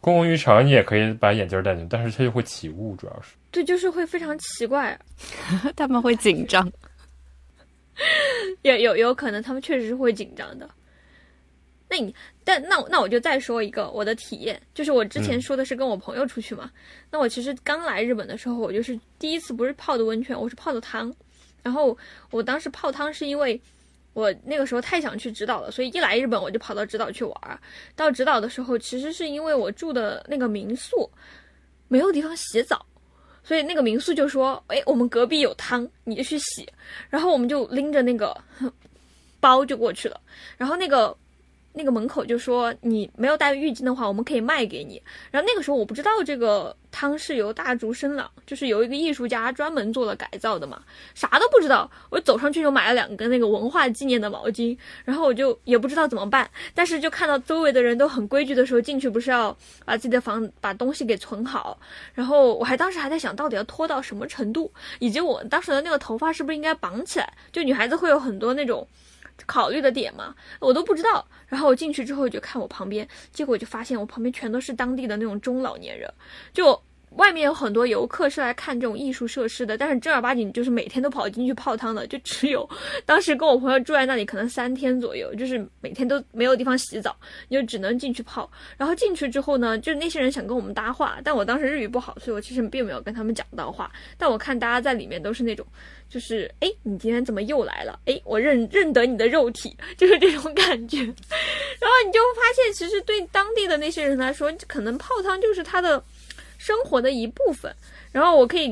公共浴场你也可以把眼镜戴进去，但是它就会起雾，主要是。对，就是会非常奇怪，他们会紧张。有有有可能他们确实是会紧张的。那你但那那我就再说一个我的体验，就是我之前说的是跟我朋友出去嘛。那我其实刚来日本的时候，我就是第一次不是泡的温泉，我是泡的汤。然后我当时泡汤是因为我那个时候太想去直岛了，所以一来日本我就跑到直岛去玩儿。到直岛的时候，其实是因为我住的那个民宿没有地方洗澡，所以那个民宿就说：“哎，我们隔壁有汤，你就去洗。”然后我们就拎着那个包就过去了。然后那个。那个门口就说你没有带浴巾的话，我们可以卖给你。然后那个时候我不知道这个汤是由大竹生朗，就是由一个艺术家专门做了改造的嘛，啥都不知道。我走上去就买了两根那个文化纪念的毛巾，然后我就也不知道怎么办。但是就看到周围的人都很规矩的时候，进去不是要把自己的房把东西给存好。然后我还当时还在想到底要拖到什么程度，以及我当时的那个头发是不是应该绑起来？就女孩子会有很多那种。考虑的点嘛，我都不知道。然后我进去之后就看我旁边，结果就发现我旁边全都是当地的那种中老年人，就。外面有很多游客是来看这种艺术设施的，但是正儿八经就是每天都跑进去泡汤的，就只有当时跟我朋友住在那里，可能三天左右，就是每天都没有地方洗澡，你就只能进去泡。然后进去之后呢，就是那些人想跟我们搭话，但我当时日语不好，所以我其实并没有跟他们讲到话。但我看大家在里面都是那种，就是哎，你今天怎么又来了？哎，我认认得你的肉体，就是这种感觉。然后你就发现，其实对当地的那些人来说，可能泡汤就是他的。生活的一部分，然后我可以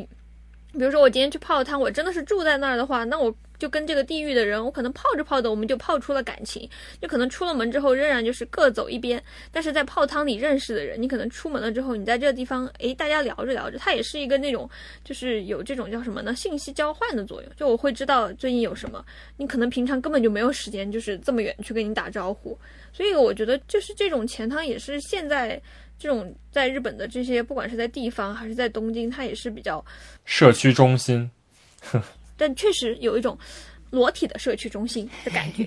比如说我今天去泡汤，我真的是住在那儿的话，那我就跟这个地域的人，我可能泡着泡着，我们就泡出了感情。就可能出了门之后，仍然就是各走一边。但是在泡汤里认识的人，你可能出门了之后，你在这个地方，诶，大家聊着聊着，它也是一个那种，就是有这种叫什么呢？信息交换的作用。就我会知道最近有什么，你可能平常根本就没有时间，就是这么远去跟你打招呼。所以我觉得，就是这种钱汤也是现在。这种在日本的这些，不管是在地方还是在东京，它也是比较社区中心。但确实有一种裸体的社区中心的感觉。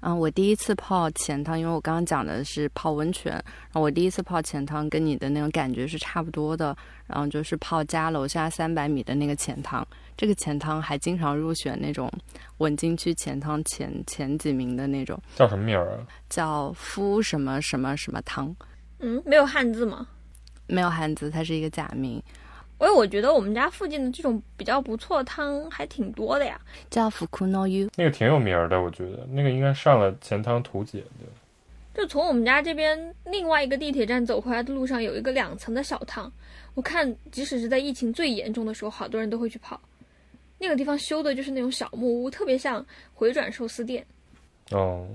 嗯，我第一次泡浅汤，因为我刚刚讲的是泡温泉，然后我第一次泡浅汤跟你的那种感觉是差不多的。然后就是泡家楼下三百米的那个浅汤，这个浅汤还经常入选那种文京区浅汤前前几名的那种。叫什么名儿啊？叫夫什么什么什么汤。嗯，没有汉字吗？没有汉字，它是一个假名。因为我觉得我们家附近的这种比较不错的汤还挺多的呀。叫福库诺 u 那个挺有名的，我觉得那个应该上了钱汤图解的。就从我们家这边另外一个地铁站走回来的路上，有一个两层的小汤。我看，即使是在疫情最严重的时候，好多人都会去跑。那个地方修的就是那种小木屋，特别像回转寿司店。哦。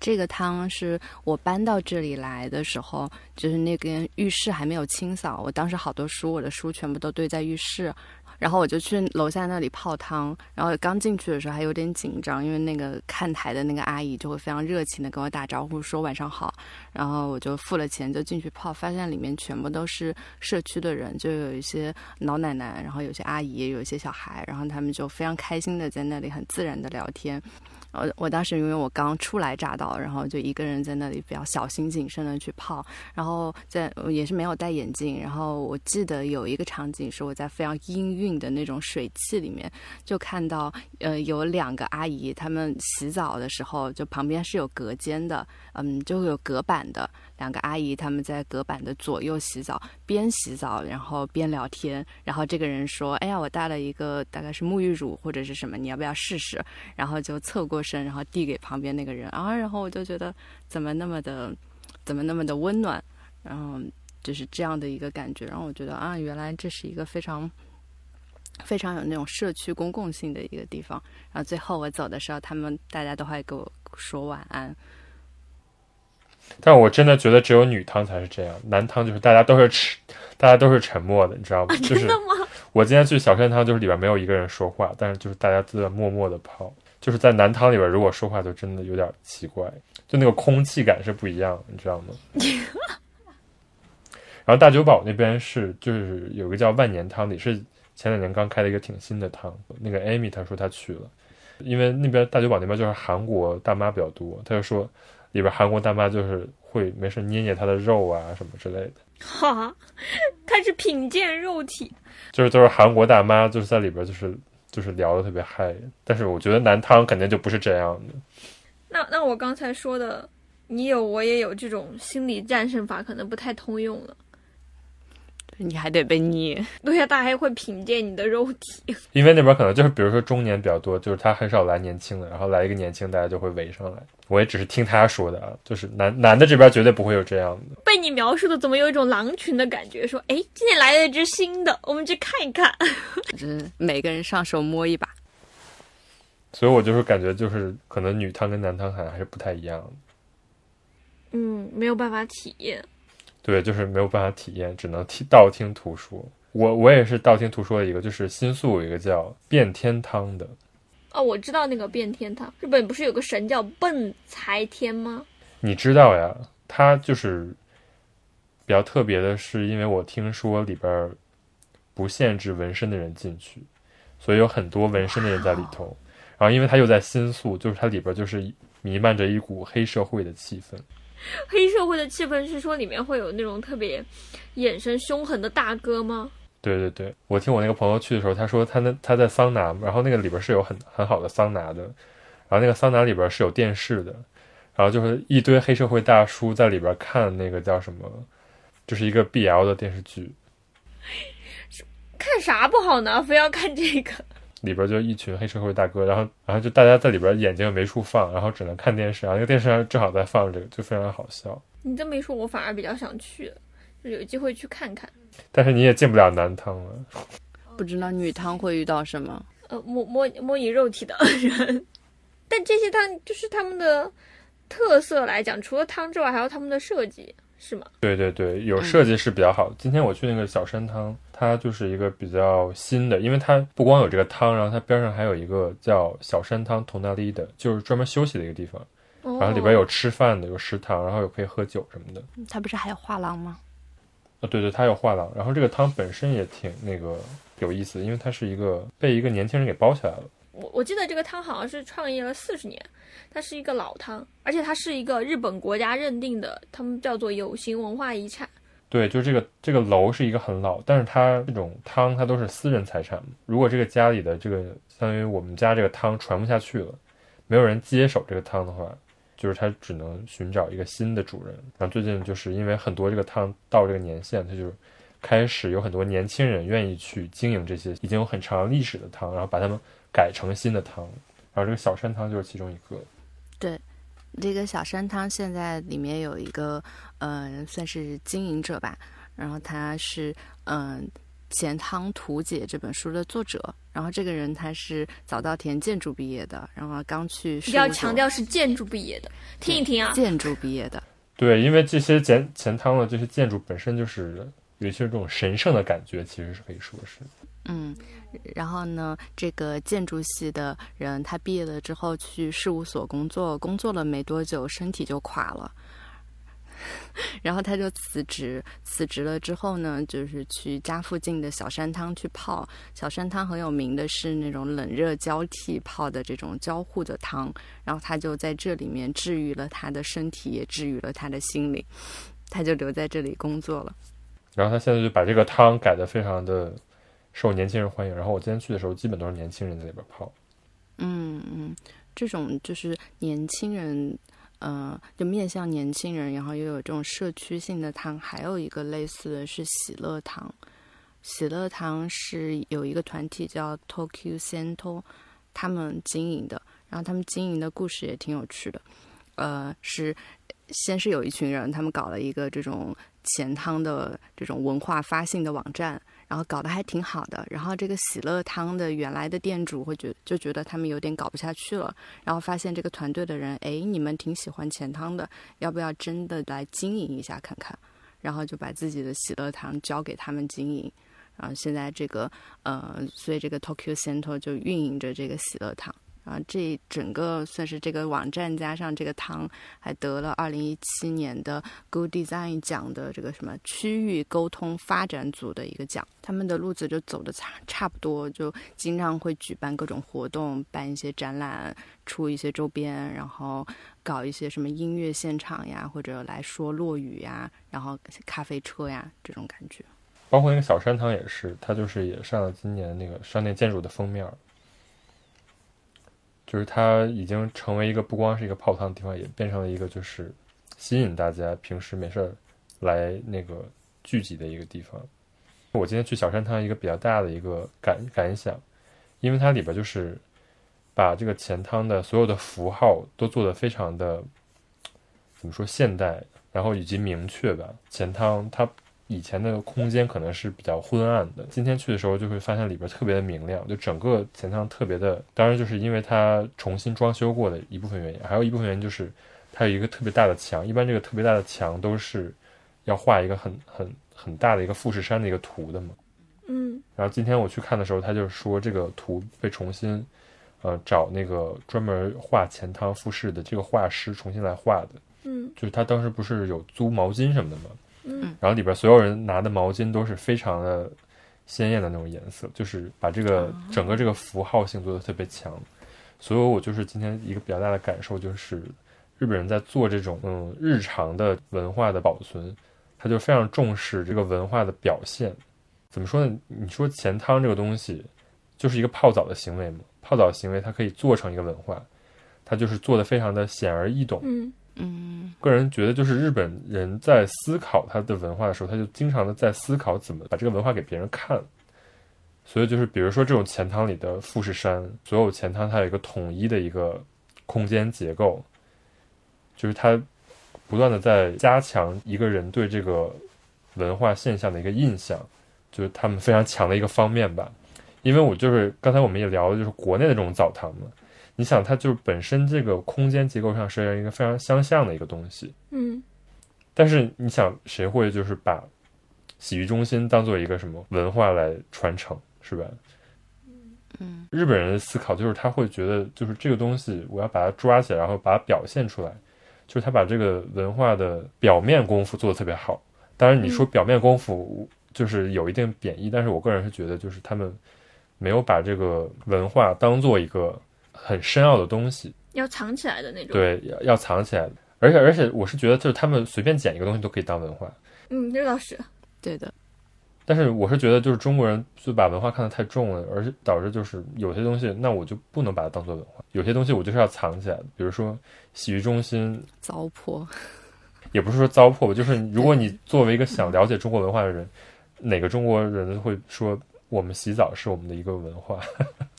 这个汤是我搬到这里来的时候，就是那边浴室还没有清扫，我当时好多书，我的书全部都堆在浴室，然后我就去楼下那里泡汤，然后刚进去的时候还有点紧张，因为那个看台的那个阿姨就会非常热情的跟我打招呼说晚上好，然后我就付了钱就进去泡，发现里面全部都是社区的人，就有一些老奶奶，然后有些阿姨，有一些小孩，然后他们就非常开心的在那里很自然的聊天。我我当时因为我刚初来乍到，然后就一个人在那里比较小心谨慎的去泡，然后在也是没有戴眼镜，然后我记得有一个场景是我在非常氤氲的那种水汽里面，就看到呃有两个阿姨，她们洗澡的时候就旁边是有隔间的，嗯，就有隔板的。两个阿姨他们在隔板的左右洗澡，边洗澡然后边聊天。然后这个人说：“哎呀，我带了一个大概是沐浴乳或者是什么，你要不要试试？”然后就侧过身，然后递给旁边那个人啊。然后我就觉得怎么那么的，怎么那么的温暖，然后就是这样的一个感觉。然后我觉得啊，原来这是一个非常非常有那种社区公共性的一个地方。然后最后我走的时候，他们大家都会给我说晚安。但我真的觉得只有女汤才是这样，男汤就是大家都是吃，大家都是沉默的，你知道吗？真的吗？我今天去小山汤，就是里边没有一个人说话，但是就是大家都在默默的泡。就是在男汤里边，如果说话就真的有点奇怪，就那个空气感是不一样，你知道吗？然后大久保那边是就是有个叫万年汤，也是前两年刚开了一个挺新的汤。那个 Amy 她说她去了，因为那边大久保那边就是韩国大妈比较多，她就说。里边韩国大妈就是会没事捏捏他的肉啊什么之类的，哈，开始品鉴肉体，就是都是韩国大妈就是在里边就是就是聊的特别嗨，但是我觉得男汤肯定就不是这样的。那那我刚才说的，你有我也有这种心理战胜法，可能不太通用了。你还得被捏，对呀，大家还会品鉴你的肉体。因为那边可能就是，比如说中年比较多，就是他很少来年轻的，然后来一个年轻，大家就会围上来。我也只是听他说的啊，就是男男的这边绝对不会有这样的。被你描述的，怎么有一种狼群的感觉？说，哎，今天来了一只新的，我们去看一看。就是每个人上手摸一把。所以我就是感觉，就是可能女汤跟男汤好像还是不太一样。嗯，没有办法体验。对，就是没有办法体验，只能听道听途说。我我也是道听途说的一个，就是新宿有一个叫变天汤的。哦，我知道那个变天汤，日本不是有个神叫笨财天吗？你知道呀，他就是比较特别的，是因为我听说里边不限制纹身的人进去，所以有很多纹身的人在里头。然后因为他又在新宿，就是它里边就是弥漫着一股黑社会的气氛。黑社会的气氛是说里面会有那种特别眼神凶狠的大哥吗？对对对，我听我那个朋友去的时候，他说他那他在桑拿，然后那个里边是有很很好的桑拿的，然后那个桑拿里边是有电视的，然后就是一堆黑社会大叔在里边看那个叫什么，就是一个 BL 的电视剧。看啥不好呢？非要看这个？里边就一群黑社会大哥，然后然后就大家在里边眼睛没处放，然后只能看电视，然后那个电视上正好在放这个，就非常好笑。你这么一说，我反而比较想去，就有机会去看看。但是你也进不了男汤了。不知道女汤会遇到什么？呃，摸摸摸你肉体的人。但这些汤就是他们的特色来讲，除了汤之外，还有他们的设计，是吗？对对对，有设计是比较好。今天我去那个小山汤，它就是一个比较新的，因为它不光有这个汤，然后它边上还有一个叫小山汤同纳利的，就是专门休息的一个地方。然后里边有吃饭的，有食堂，然后有可以喝酒什么的。它不是还有画廊吗？啊，对对，它有画廊。然后这个汤本身也挺那个有意思，因为它是一个被一个年轻人给包起来了。我我记得这个汤好像是创业了四十年，它是一个老汤，而且它是一个日本国家认定的，他们叫做有形文化遗产。对，就这个这个楼是一个很老，但是它这种汤它都是私人财产。如果这个家里的这个相当于我们家这个汤传不下去了，没有人接手这个汤的话。就是它只能寻找一个新的主人，然后最近就是因为很多这个汤到这个年限，它就开始有很多年轻人愿意去经营这些已经有很长历史的汤，然后把它们改成新的汤，然后这个小山汤就是其中一个。对，这个小山汤现在里面有一个，嗯，算是经营者吧，然后他是，嗯。《钱汤图解》这本书的作者，然后这个人他是早稻田建筑毕业的，然后刚去。比较强调是建筑毕业的，听一听啊。建筑毕业的。对，因为这些钱钱汤的这些建筑本身就是有一些这种神圣的感觉，其实是可以说是。嗯，然后呢，这个建筑系的人他毕业了之后去事务所工作，工作了没多久身体就垮了。然后他就辞职，辞职了之后呢，就是去家附近的小山汤去泡。小山汤很有名的是那种冷热交替泡的这种交互的汤。然后他就在这里面治愈了他的身体，也治愈了他的心灵。他就留在这里工作了。然后他现在就把这个汤改的非常的受年轻人欢迎。然后我今天去的时候，基本都是年轻人在里边泡。嗯嗯，这种就是年轻人。呃，就面向年轻人，然后又有这种社区性的汤，还有一个类似的是喜乐堂。喜乐堂是有一个团体叫 Tokyo Cento，他们经营的，然后他们经营的故事也挺有趣的。呃，是先是有一群人，他们搞了一个这种钱汤的这种文化发信的网站。然后搞得还挺好的，然后这个喜乐汤的原来的店主会觉就觉得他们有点搞不下去了，然后发现这个团队的人，哎，你们挺喜欢钱汤的，要不要真的来经营一下看看？然后就把自己的喜乐汤交给他们经营，然后现在这个呃，所以这个 Tokyo Center 就运营着这个喜乐啊，这整个算是这个网站加上这个汤，还得了二零一七年的 Good Design 奖的这个什么区域沟通发展组的一个奖。他们的路子就走的差差不多，就经常会举办各种活动，办一些展览，出一些周边，然后搞一些什么音乐现场呀，或者来说落雨呀，然后咖啡车呀这种感觉。包括那个小山汤也是，它就是也上了今年那个商店建筑的封面。就是它已经成为一个不光是一个泡汤的地方，也变成了一个就是吸引大家平时没事儿来那个聚集的一个地方。我今天去小山汤一个比较大的一个感感想，因为它里边就是把这个钱汤的所有的符号都做得非常的怎么说现代，然后以及明确吧。钱汤它。以前的空间可能是比较昏暗的，今天去的时候就会发现里边特别的明亮，就整个钱汤特别的。当然，就是因为它重新装修过的一部分原因，还有一部分原因就是它有一个特别大的墙。一般这个特别大的墙都是要画一个很很很大的一个富士山的一个图的嘛。嗯。然后今天我去看的时候，他就说这个图被重新，呃，找那个专门画钱汤富士的这个画师重新来画的。嗯。就是他当时不是有租毛巾什么的吗？嗯，然后里边所有人拿的毛巾都是非常的鲜艳的那种颜色，就是把这个整个这个符号性做的特别强。所以，我就是今天一个比较大的感受就是，日本人在做这种嗯日常的文化的保存，他就非常重视这个文化的表现。怎么说呢？你说钱汤这个东西就是一个泡澡的行为嘛？泡澡行为它可以做成一个文化，它就是做的非常的显而易懂。嗯。嗯，个人觉得就是日本人在思考他的文化的时候，他就经常的在思考怎么把这个文化给别人看。所以就是比如说这种钱汤里的富士山，所有钱汤它有一个统一的一个空间结构，就是它不断的在加强一个人对这个文化现象的一个印象，就是他们非常强的一个方面吧。因为我就是刚才我们也聊的就是国内的这种澡堂嘛，你想它就是本身这个空间结构上是一个非常相像的一个东西，嗯，但是你想谁会就是把洗浴中心当做一个什么文化来传承，是吧？嗯，日本人的思考就是他会觉得，就是这个东西我要把它抓起来，然后把它表现出来，就是他把这个文化的表面功夫做得特别好。当然，你说表面功夫就是有一定贬义，但是我个人是觉得，就是他们没有把这个文化当做一个很深奥的东西，要藏起来的那种。对，要要藏起来的。而且而且，我是觉得就是他们随便捡一个东西都可以当文化。嗯，这倒是。对的。但是我是觉得，就是中国人就把文化看得太重了，而且导致就是有些东西，那我就不能把它当做文化。有些东西我就是要藏起来的，比如说洗浴中心糟粕，也不是说糟粕吧，就是如果你作为一个想了解中国文化的人，哪个中国人会说我们洗澡是我们的一个文化，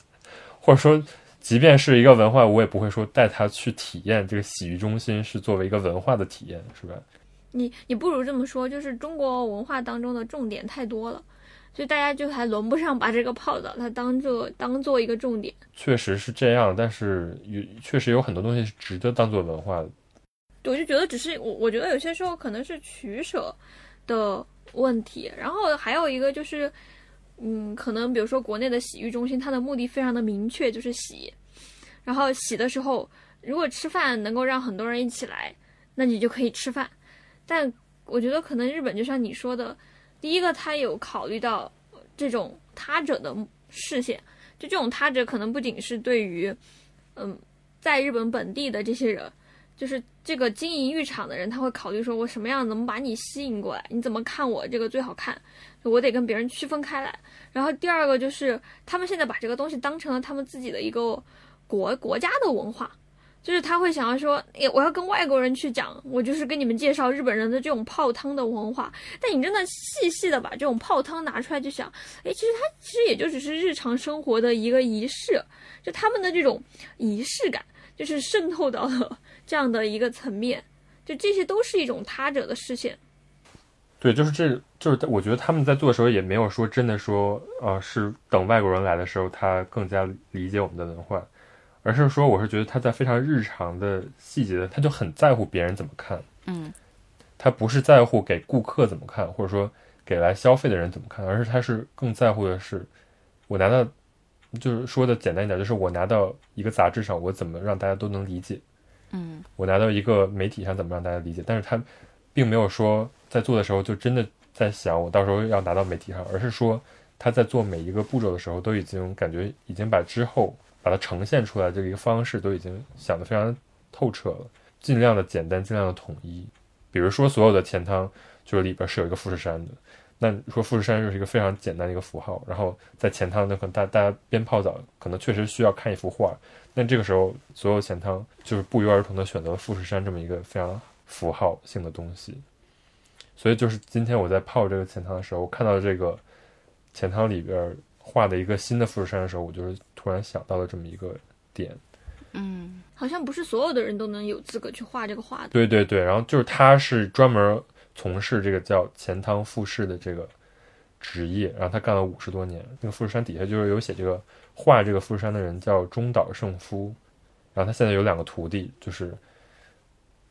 或者说即便是一个文化，我也不会说带他去体验这个洗浴中心是作为一个文化的体验，是吧？你你不如这么说，就是中国文化当中的重点太多了，所以大家就还轮不上把这个泡澡它当做当做一个重点。确实是这样，但是有确实有很多东西是值得当做文化的。我就觉得只是我我觉得有些时候可能是取舍的问题，然后还有一个就是，嗯，可能比如说国内的洗浴中心，它的目的非常的明确，就是洗，然后洗的时候，如果吃饭能够让很多人一起来，那你就可以吃饭。但我觉得可能日本就像你说的，第一个他有考虑到这种他者的视线，就这种他者可能不仅是对于，嗯，在日本本地的这些人，就是这个经营浴场的人，他会考虑说我什么样能把你吸引过来，你怎么看我这个最好看，我得跟别人区分开来。然后第二个就是他们现在把这个东西当成了他们自己的一个国国家的文化。就是他会想要说，哎，我要跟外国人去讲，我就是跟你们介绍日本人的这种泡汤的文化。但你真的细细的把这种泡汤拿出来，就想，哎，其实它其实也就只是日常生活的一个仪式，就他们的这种仪式感，就是渗透到了 这样的一个层面，就这些都是一种他者的视线。对，就是这就是我觉得他们在做的时候也没有说真的说，呃，是等外国人来的时候，他更加理解我们的文化。而是说，我是觉得他在非常日常的细节的，他就很在乎别人怎么看。嗯，他不是在乎给顾客怎么看，或者说给来消费的人怎么看，而是他是更在乎的是，我拿到，就是说的简单一点，就是我拿到一个杂志上，我怎么让大家都能理解。嗯，我拿到一个媒体上怎么让大家理解，但是他并没有说在做的时候就真的在想我到时候要拿到媒体上，而是说他在做每一个步骤的时候都已经感觉已经把之后。把它呈现出来这一个方式都已经想得非常透彻了，尽量的简单，尽量的统一。比如说，所有的钱汤就是里边是有一个富士山的，那说富士山就是一个非常简单的一个符号。然后在钱汤那可能大大家边泡澡，可能确实需要看一幅画。那这个时候，所有钱汤就是不约而同的选择了富士山这么一个非常符号性的东西。所以就是今天我在泡这个钱汤的时候，我看到这个钱汤里边。画的一个新的富士山的时候，我就是突然想到了这么一个点。嗯，好像不是所有的人都能有资格去画这个画的。对对对，然后就是他是专门从事这个叫钱汤富士的这个职业，然后他干了五十多年。那个富士山底下就是有写这个画这个富士山的人叫中岛胜夫，然后他现在有两个徒弟，就是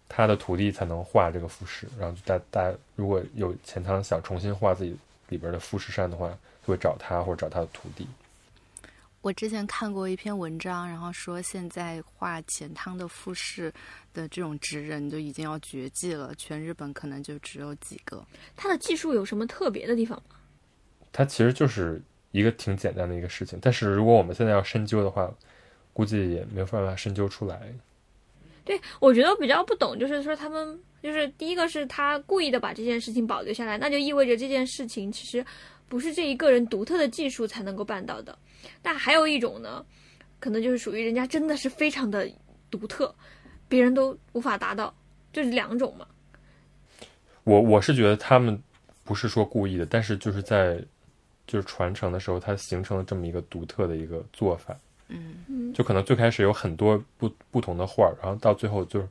他的徒弟才能画这个富士。然后大大家如果有钱汤想重新画自己里边的富士山的话。就会找他或者找他的徒弟。我之前看过一篇文章，然后说现在画钱汤的复式的这种职人就已经要绝迹了，全日本可能就只有几个。他的技术有什么特别的地方吗？他其实就是一个挺简单的一个事情，但是如果我们现在要深究的话，估计也没有办法深究出来。对，我觉得比较不懂，就是说他们就是第一个是他故意的把这件事情保留下来，那就意味着这件事情其实。不是这一个人独特的技术才能够办到的，但还有一种呢，可能就是属于人家真的是非常的独特，别人都无法达到，就是两种嘛。我我是觉得他们不是说故意的，但是就是在就是传承的时候，它形成了这么一个独特的一个做法。嗯就可能最开始有很多不不同的画，然后到最后就是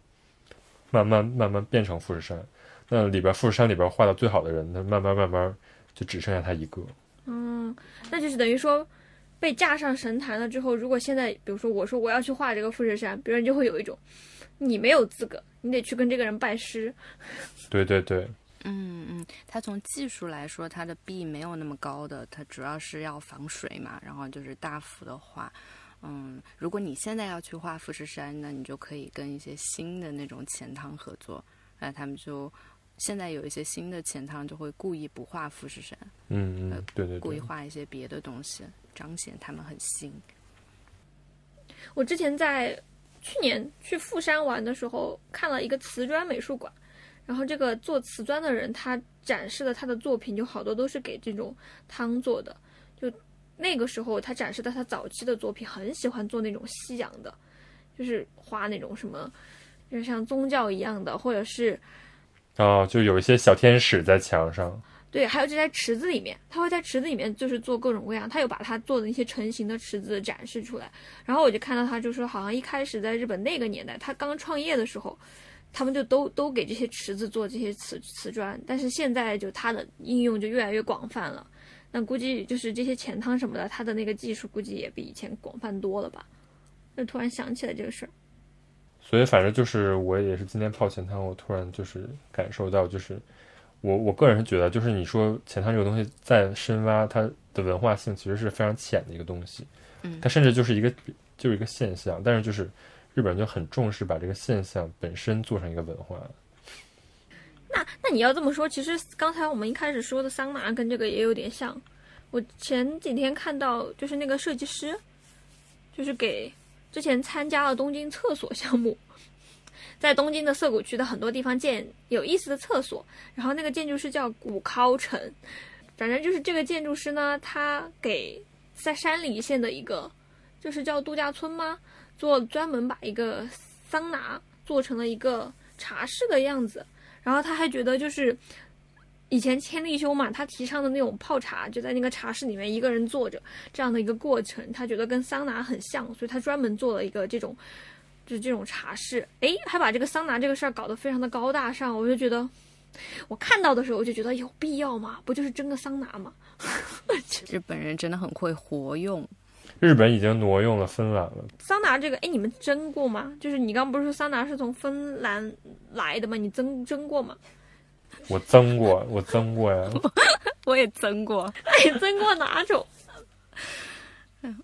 慢慢慢慢变成富士山。那里边富士山里边画的最好的人，他慢慢慢慢。就只剩下他一个，嗯，那就是等于说，被架上神坛了之后，如果现在比如说我说我要去画这个富士山，别人就会有一种你没有资格，你得去跟这个人拜师。对对对。嗯嗯，它从技术来说，它的壁没有那么高的，它主要是要防水嘛。然后就是大幅的画，嗯，如果你现在要去画富士山，那你就可以跟一些新的那种钱汤合作，那他们就现在有一些新的钱汤就会故意不画富士山，嗯嗯，对对，故意画一些别的东西，彰显他们很新。我之前在去年去富山玩的时候，看了一个瓷砖美术馆。然后这个做瓷砖的人，他展示的他的作品就好多都是给这种汤做的。就那个时候，他展示的他早期的作品，很喜欢做那种西洋的，就是画那种什么，就是像宗教一样的，或者是哦，就有一些小天使在墙上。对，还有就在池子里面，他会在池子里面就是做各种各样，他有把他做的那些成型的池子展示出来。然后我就看到他就说，好像一开始在日本那个年代，他刚创业的时候。他们就都都给这些池子做这些瓷瓷砖，但是现在就它的应用就越来越广泛了。那估计就是这些钱汤什么的，它的那个技术估计也比以前广泛多了吧？就突然想起来这个事儿。所以反正就是我也是今天泡钱汤，我突然就是感受到，就是我我个人是觉得，就是你说钱汤这个东西再深挖，它的文化性其实是非常浅的一个东西。嗯，它甚至就是一个就是一个现象，但是就是。日本人就很重视把这个现象本身做成一个文化。那那你要这么说，其实刚才我们一开始说的桑拿跟这个也有点像。我前几天看到，就是那个设计师，就是给之前参加了东京厕所项目，在东京的涩谷区的很多地方建有意思的厕所。然后那个建筑师叫古高城，反正就是这个建筑师呢，他给在山梨县的一个，就是叫度假村吗？做专门把一个桑拿做成了一个茶室的样子，然后他还觉得就是以前千利休嘛，他提倡的那种泡茶，就在那个茶室里面一个人坐着这样的一个过程，他觉得跟桑拿很像，所以他专门做了一个这种就是这种茶室，诶，还把这个桑拿这个事儿搞得非常的高大上，我就觉得我看到的时候我就觉得有必要吗？不就是蒸个桑拿吗？日本人真的很会活用。日本已经挪用了芬兰了。桑拿这个，哎，你们蒸过吗？就是你刚不是说桑拿是从芬兰来的吗？你蒸蒸过吗？我蒸过，我蒸过呀。我也蒸过。你蒸过哪种？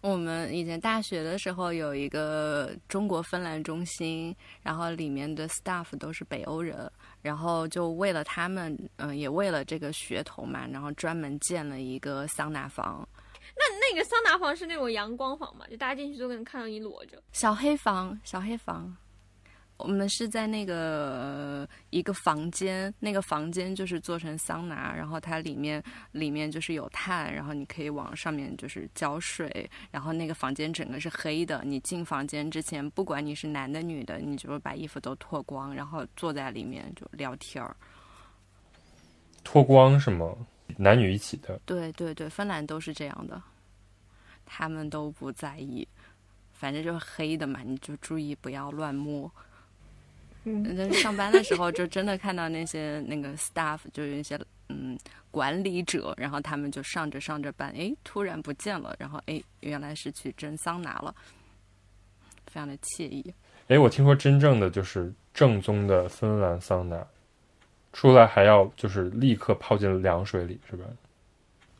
我们以前大学的时候有一个中国芬兰中心，然后里面的 staff 都是北欧人，然后就为了他们，嗯，也为了这个噱头嘛，然后专门建了一个桑拿房。那那个桑拿房是那种阳光房嘛？就大家进去都能看到你裸着。小黑房，小黑房，我们是在那个一个房间，那个房间就是做成桑拿，然后它里面里面就是有炭，然后你可以往上面就是浇水，然后那个房间整个是黑的。你进房间之前，不管你是男的女的，你就是把衣服都脱光，然后坐在里面就聊天儿。脱光是吗？男女一起的，对对对，芬兰都是这样的，他们都不在意，反正就是黑的嘛，你就注意不要乱摸。嗯，上班的时候就真的看到那些 那个 staff，就有一些嗯管理者，然后他们就上着上着班，哎，突然不见了，然后哎，原来是去蒸桑拿了，非常的惬意。哎，我听说真正的就是正宗的芬兰桑拿。出来还要就是立刻泡进凉水里，是吧？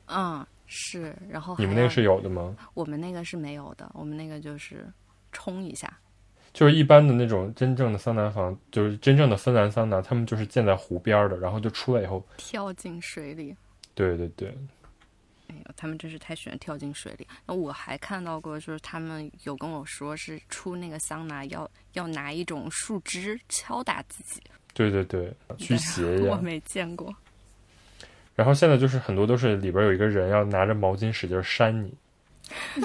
嗯，是。然后你们那个是有的吗？我们那个是没有的，我们那个就是冲一下。就是一般的那种真正的桑拿房，就是真正的芬兰桑拿，他们就是建在湖边的，然后就出来以后跳进水里。对对对。哎呦，他们真是太喜欢跳进水里。那我还看到过，就是他们有跟我说，是出那个桑拿要要拿一种树枝敲打自己。对对对，驱邪呀！我没见过。然后现在就是很多都是里边有一个人要拿着毛巾使劲扇你。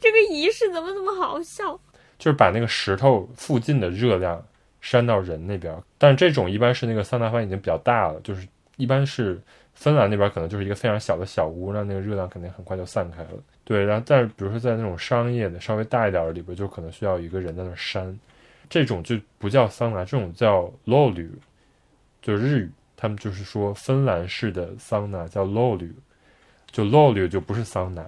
这个仪式怎么这么好笑？就是把那个石头附近的热量扇到人那边，但是这种一般是那个桑拿房已经比较大了，就是一般是芬兰那边可能就是一个非常小的小屋，那那个热量肯定很快就散开了。对，然后但是比如说在那种商业的稍微大一点的里边，就可能需要一个人在那扇。这种就不叫桑拿，这种叫 l o 旅，就是日语，他们就是说芬兰式的桑拿叫 l o l y 就 l o l y 就不是桑拿。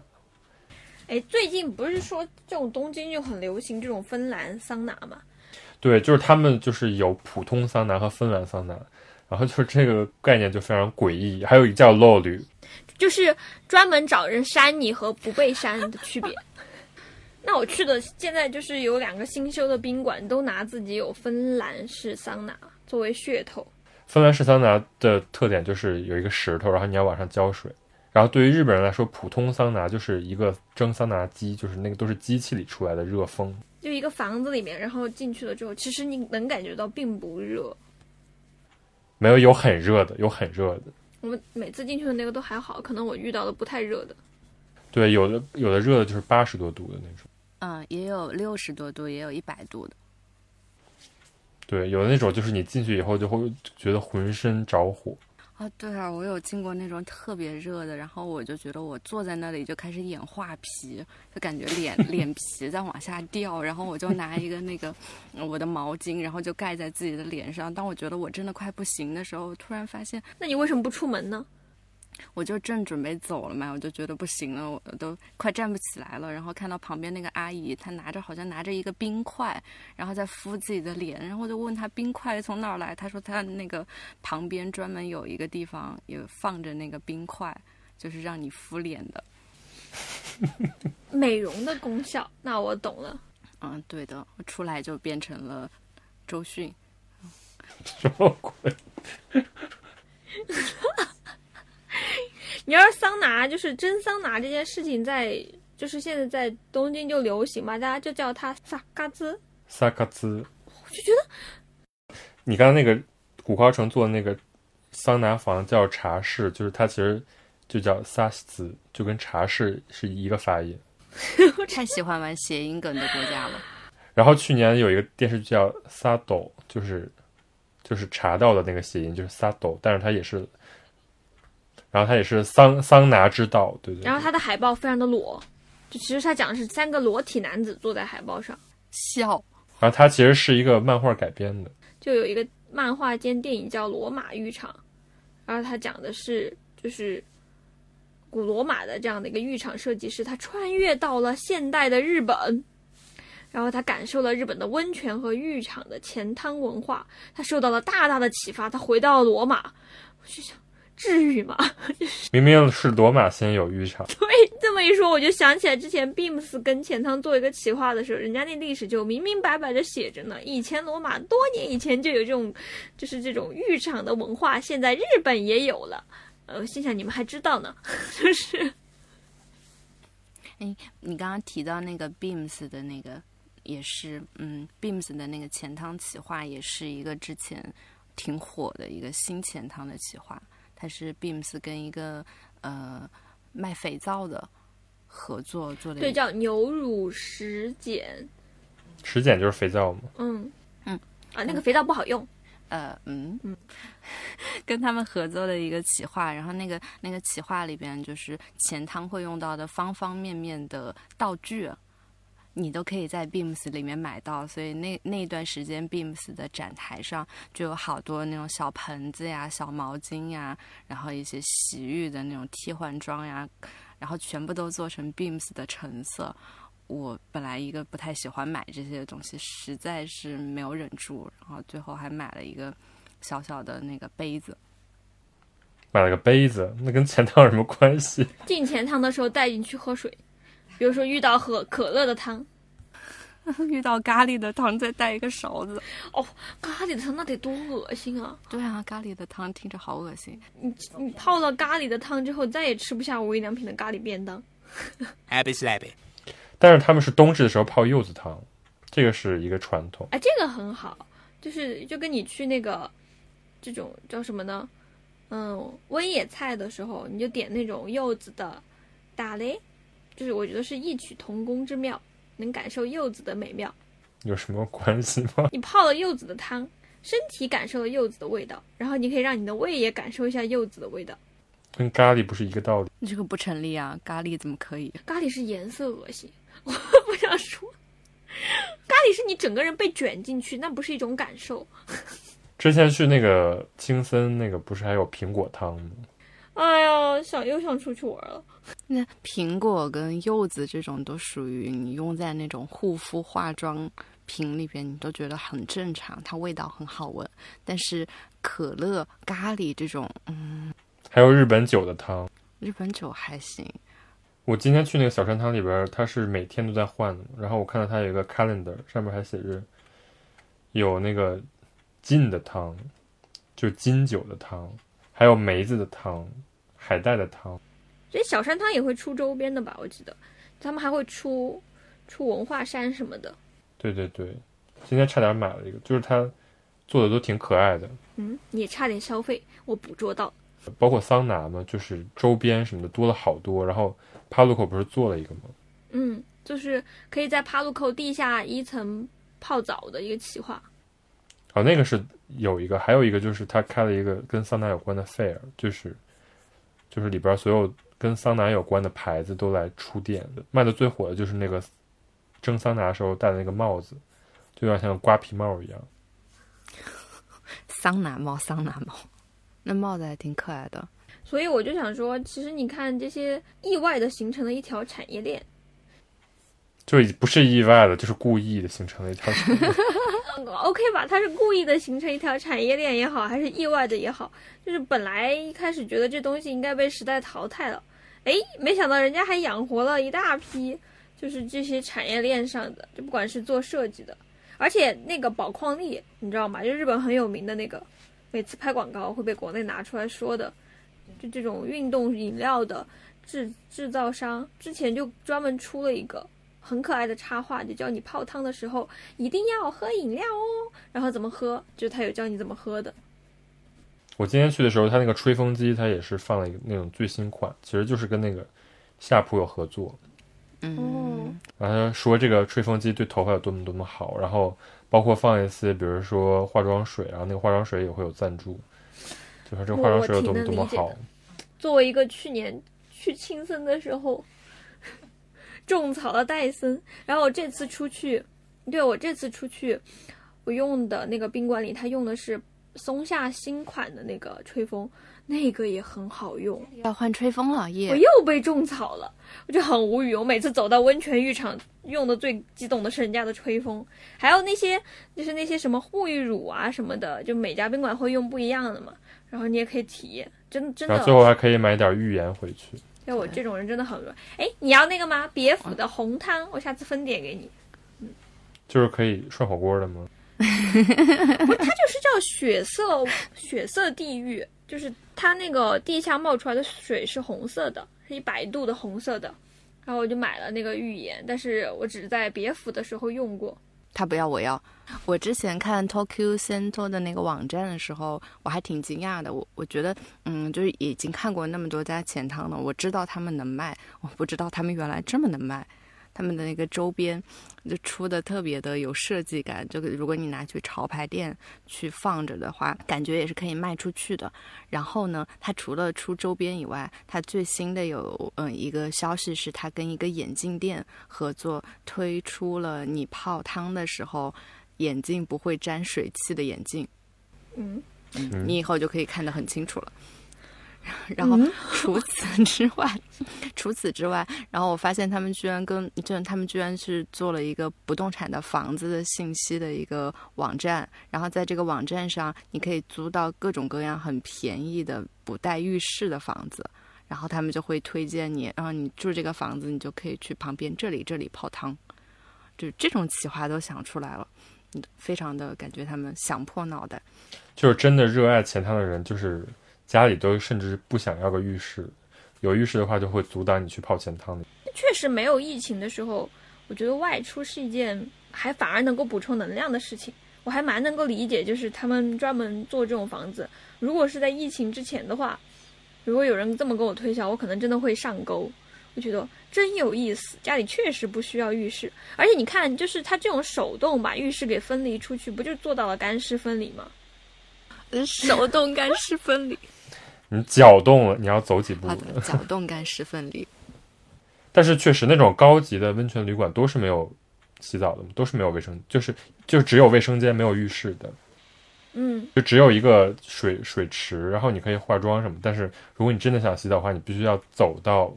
哎，最近不是说这种东京就很流行这种芬兰桑拿吗？对，就是他们就是有普通桑拿和芬兰桑拿，然后就是这个概念就非常诡异。还有一个叫 l o l y 就是专门找人扇你和不被扇的区别。那我去的现在就是有两个新修的宾馆，都拿自己有芬兰式桑拿作为噱头。芬兰式桑拿的特点就是有一个石头，然后你要往上浇水。然后对于日本人来说，普通桑拿就是一个蒸桑拿机，就是那个都是机器里出来的热风。就一个房子里面，然后进去了之后，其实你能感觉到并不热。没有有很热的，有很热的。我们每次进去的那个都还好，可能我遇到的不太热的。对，有的有的热的就是八十多度的那种。嗯，也有六十多度，也有一百度的。对，有的那种就是你进去以后就会觉得浑身着火。啊，对啊，我有进过那种特别热的，然后我就觉得我坐在那里就开始演画皮，就感觉脸 脸皮在往下掉，然后我就拿一个那个我的毛巾，然后就盖在自己的脸上。当我觉得我真的快不行的时候，突然发现，那你为什么不出门呢？我就正准备走了嘛，我就觉得不行了，我都快站不起来了。然后看到旁边那个阿姨，她拿着好像拿着一个冰块，然后在敷自己的脸。然后我就问她冰块从哪儿来，她说她那个旁边专门有一个地方有放着那个冰块，就是让你敷脸的，美容的功效。那我懂了。嗯，对的，我出来就变成了周迅。什么鬼？你要是桑拿，就是蒸桑拿这件事情，在就是现在在东京就流行嘛，大家就叫它萨嘎兹。萨嘎兹，我就觉得，你刚刚那个古高城做的那个桑拿房叫茶室，就是它其实就叫萨西兹，就跟茶室是一个发音。太喜欢玩谐音梗的国家了。然后去年有一个电视剧叫萨斗，就是就是茶道的那个谐音，就是萨斗，但是它也是。然后它也是桑桑拿之道，对对。然后它的海报非常的裸，就其实它讲的是三个裸体男子坐在海报上笑。然后它其实是一个漫画改编的，就有一个漫画兼电影叫《罗马浴场》，然后它讲的是就是古罗马的这样的一个浴场设计师，他穿越到了现代的日本，然后他感受了日本的温泉和浴场的前汤文化，他受到了大大的启发，他回到了罗马，我就想。至于吗？明明是罗马先有浴场。对，这么一说，我就想起来之前 Beams 跟钱汤做一个企划的时候，人家那历史就明明白白的写着呢。以前罗马多年以前就有这种，就是这种浴场的文化，现在日本也有了。呃，心想你们还知道呢，就是。哎，你刚刚提到那个 Beams 的那个，也是，嗯，Beams 的那个钱汤企划，也是一个之前挺火的一个新钱汤的企划。它是 Beams 跟一个呃卖肥皂的合作做的，对，叫牛乳石碱。石碱就是肥皂吗？嗯嗯啊，那个肥皂不好用。呃嗯嗯，跟他们合作的一个企划，然后那个那个企划里边就是钱汤会用到的方方面面的道具。你都可以在 Beams 里面买到，所以那那段时间 Beams 的展台上就有好多那种小盆子呀、小毛巾呀，然后一些洗浴的那种替换装呀，然后全部都做成 Beams 的橙色。我本来一个不太喜欢买这些东西，实在是没有忍住，然后最后还买了一个小小的那个杯子。买了个杯子，那跟钱塘有什么关系？进钱塘的时候带进去喝水。比如说遇到喝可乐的汤，遇到咖喱的汤再带一个勺子。哦，咖喱的汤那得多恶心啊！对啊，咖喱的汤听着好恶心。你你泡了咖喱的汤之后，再也吃不下无印良品的咖喱便当。Happy slappy。但是他们是冬至的时候泡柚子汤，这个是一个传统。哎，这个很好，就是就跟你去那个这种叫什么呢？嗯，温野菜的时候，你就点那种柚子的打雷。就是我觉得是异曲同工之妙，能感受柚子的美妙，有什么关系吗？你泡了柚子的汤，身体感受了柚子的味道，然后你可以让你的胃也感受一下柚子的味道，跟咖喱不是一个道理。这个不成立啊，咖喱怎么可以？咖喱是颜色恶心，我不想说，咖喱是你整个人被卷进去，那不是一种感受。之前去那个青森，那个不是还有苹果汤吗？哎呀，想又想出去玩了。那苹果跟柚子这种都属于你用在那种护肤化妆品里边，你都觉得很正常，它味道很好闻。但是可乐、咖喱这种，嗯，还有日本酒的汤，日本酒还行。我今天去那个小山汤里边，它是每天都在换的。然后我看到它有一个 calendar，上面还写着有那个金的汤，就金酒的汤，还有梅子的汤。海带的汤，所以小山汤也会出周边的吧？我记得他们还会出出文化衫什么的。对对对，今天差点买了一个，就是它做的都挺可爱的。嗯，你也差点消费，我捕捉到。包括桑拿嘛，就是周边什么的多了好多。然后帕路口不是做了一个吗？嗯，就是可以在帕路口地下一层泡澡的一个企划。哦，那个是有一个，还有一个就是他开了一个跟桑拿有关的 fair，就是。就是里边所有跟桑拿有关的牌子都来出店，卖的最火的就是那个蒸桑拿时候戴的那个帽子，就有点像瓜皮帽一样。桑拿帽，桑拿帽，那帽子还挺可爱的。所以我就想说，其实你看这些意外的形成了一条产业链，就不是意外的，就是故意的形成了一条产业链。OK 吧，它是故意的形成一条产业链也好，还是意外的也好，就是本来一开始觉得这东西应该被时代淘汰了，哎，没想到人家还养活了一大批，就是这些产业链上的，就不管是做设计的，而且那个宝矿力，你知道吗？就日本很有名的那个，每次拍广告会被国内拿出来说的，就这种运动饮料的制制造商，之前就专门出了一个。很可爱的插画，就教你泡汤的时候一定要喝饮料哦。然后怎么喝，就他有教你怎么喝的。我今天去的时候，他那个吹风机，他也是放了一个那种最新款，其实就是跟那个夏普有合作。嗯，然后说这个吹风机对头发有多么多么好，然后包括放一些，比如说化妆水，然后那个化妆水也会有赞助，就是这个化妆水有多么多么好。作为一个去年去青森的时候。种草了戴森，然后我这次出去，对我这次出去，我用的那个宾馆里，他用的是松下新款的那个吹风，那个也很好用。要换吹风了耶！我又被种草了，我就很无语。我每次走到温泉浴场，用的最激动的是人家的吹风，还有那些就是那些什么护浴乳啊什么的，就每家宾馆会用不一样的嘛。然后你也可以体验，真真的。然后最后还可以买点浴盐回去。像我这种人真的很饿。哎，你要那个吗？别府的红汤，我下次分点给你。嗯，就是可以涮火锅的吗？不，它就是叫血色血色地狱，就是它那个地下冒出来的水是红色的，是一百度的红色的。然后我就买了那个浴盐，但是我只在别府的时候用过。他不要，我要。我之前看 Tokyo Center 的那个网站的时候，我还挺惊讶的。我我觉得，嗯，就是已经看过那么多家钱汤了，我知道他们能卖，我不知道他们原来这么能卖。他们的那个周边就出的特别的有设计感，就如果你拿去潮牌店去放着的话，感觉也是可以卖出去的。然后呢，它除了出周边以外，它最新的有嗯一个消息是，它跟一个眼镜店合作，推出了你泡汤的时候眼镜不会沾水汽的眼镜。嗯，你以后就可以看得很清楚了。然后除此 之外，除此之外，然后我发现他们居然跟，就他们居然是做了一个不动产的房子的信息的一个网站，然后在这个网站上，你可以租到各种各样很便宜的不带浴室的房子，然后他们就会推荐你，然后你住这个房子，你就可以去旁边这里这里泡汤，就这种企划都想出来了，非常的感觉他们想破脑袋，就是真的热爱钱汤的人，就是。家里都甚至不想要个浴室，有浴室的话就会阻挡你去泡钱汤确实，没有疫情的时候，我觉得外出是一件还反而能够补充能量的事情。我还蛮能够理解，就是他们专门做这种房子。如果是在疫情之前的话，如果有人这么跟我推销，我可能真的会上钩。我觉得真有意思，家里确实不需要浴室，而且你看，就是他这种手动把浴室给分离出去，不就做到了干湿分离吗？手动干湿分离。你搅动了，你要走几步？搅动干湿分离。但是确实，那种高级的温泉旅馆都是没有洗澡的，都是没有卫生，就是就只有卫生间没有浴室的。嗯，就只有一个水水池，然后你可以化妆什么。但是如果你真的想洗澡的话，你必须要走到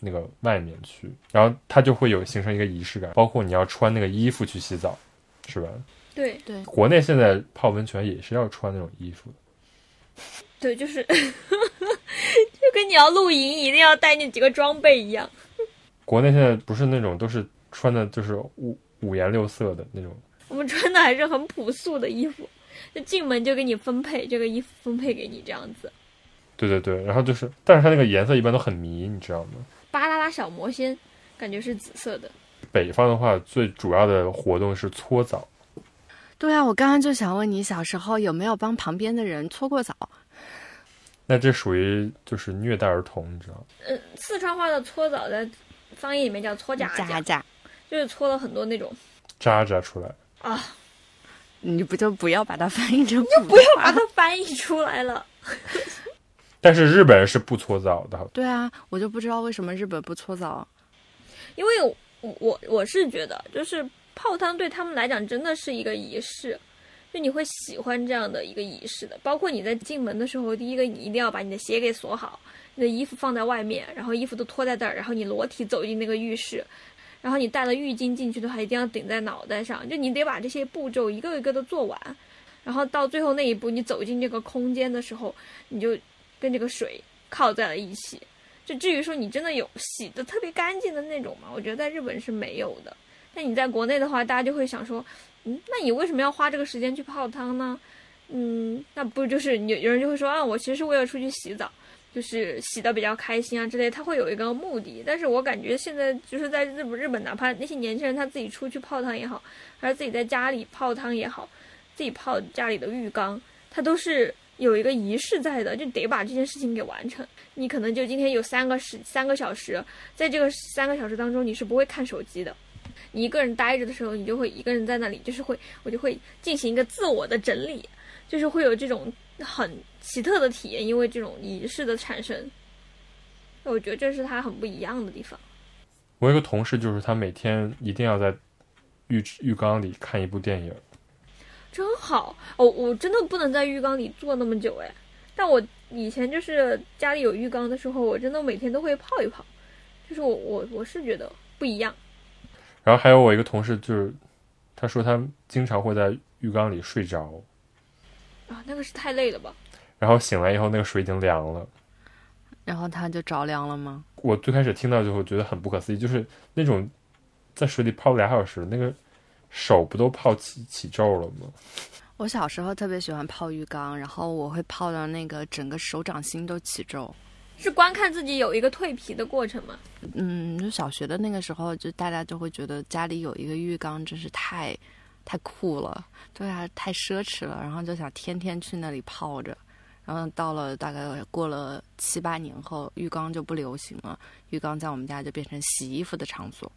那个外面去，然后它就会有形成一个仪式感，包括你要穿那个衣服去洗澡，是吧？对对，国内现在泡温泉也是要穿那种衣服的。对，就是 就跟你要露营一定要带那几个装备一样。国内现在不是那种都是穿的就是五五颜六色的那种，我们穿的还是很朴素的衣服，就进门就给你分配这个衣服分配给你这样子。对对对，然后就是，但是它那个颜色一般都很迷，你知道吗？巴啦啦小魔仙感觉是紫色的，北方的话，最主要的活动是搓澡。对啊，我刚刚就想问你，小时候有没有帮旁边的人搓过澡？那这属于就是虐待儿童，你知道吗？嗯，四川话的搓澡在方言里面叫搓夹夹，夹夹，就是搓了很多那种渣渣出来。啊，你不就不要把它翻译成你就不要把它 翻译出来了。但是日本人是不搓澡的，对啊，我就不知道为什么日本不搓澡。因为我我我是觉得，就是泡汤对他们来讲真的是一个仪式，就你会喜欢这样的一个仪式的。包括你在进门的时候，第一个你一定要把你的鞋给锁好，你的衣服放在外面，然后衣服都脱在这儿，然后你裸体走进那个浴室，然后你带了浴巾进去的话，一定要顶在脑袋上，就你得把这些步骤一个一个的做完，然后到最后那一步，你走进这个空间的时候，你就跟这个水靠在了一起。就至于说你真的有洗的特别干净的那种嘛，我觉得在日本是没有的。但你在国内的话，大家就会想说，嗯，那你为什么要花这个时间去泡汤呢？嗯，那不就是有有人就会说啊，我其实是为了出去洗澡，就是洗的比较开心啊之类，他会有一个目的。但是我感觉现在就是在日本，日本哪怕那些年轻人他自己出去泡汤也好，还是自己在家里泡汤也好，自己泡家里的浴缸，他都是。有一个仪式在的，就得把这件事情给完成。你可能就今天有三个时三个小时，在这个三个小时当中，你是不会看手机的。你一个人待着的时候，你就会一个人在那里，就是会我就会进行一个自我的整理，就是会有这种很奇特的体验，因为这种仪式的产生。我觉得这是它很不一样的地方。我有个同事，就是他每天一定要在浴浴缸里看一部电影。真好哦！我真的不能在浴缸里坐那么久哎，但我以前就是家里有浴缸的时候，我真的每天都会泡一泡，就是我我我是觉得不一样。然后还有我一个同事，就是他说他经常会在浴缸里睡着啊，那个是太累了吧？然后醒来以后，那个水已经凉了，然后他就着凉了吗？我最开始听到就会觉得很不可思议，就是那种在水里泡俩小时那个。手不都泡起起皱了吗？我小时候特别喜欢泡浴缸，然后我会泡到那个整个手掌心都起皱。是观看自己有一个蜕皮的过程吗？嗯，就小学的那个时候，就大家就会觉得家里有一个浴缸真是太太酷了，对啊，太奢侈了，然后就想天天去那里泡着。然后到了大概过了七八年后，浴缸就不流行了，浴缸在我们家就变成洗衣服的场所。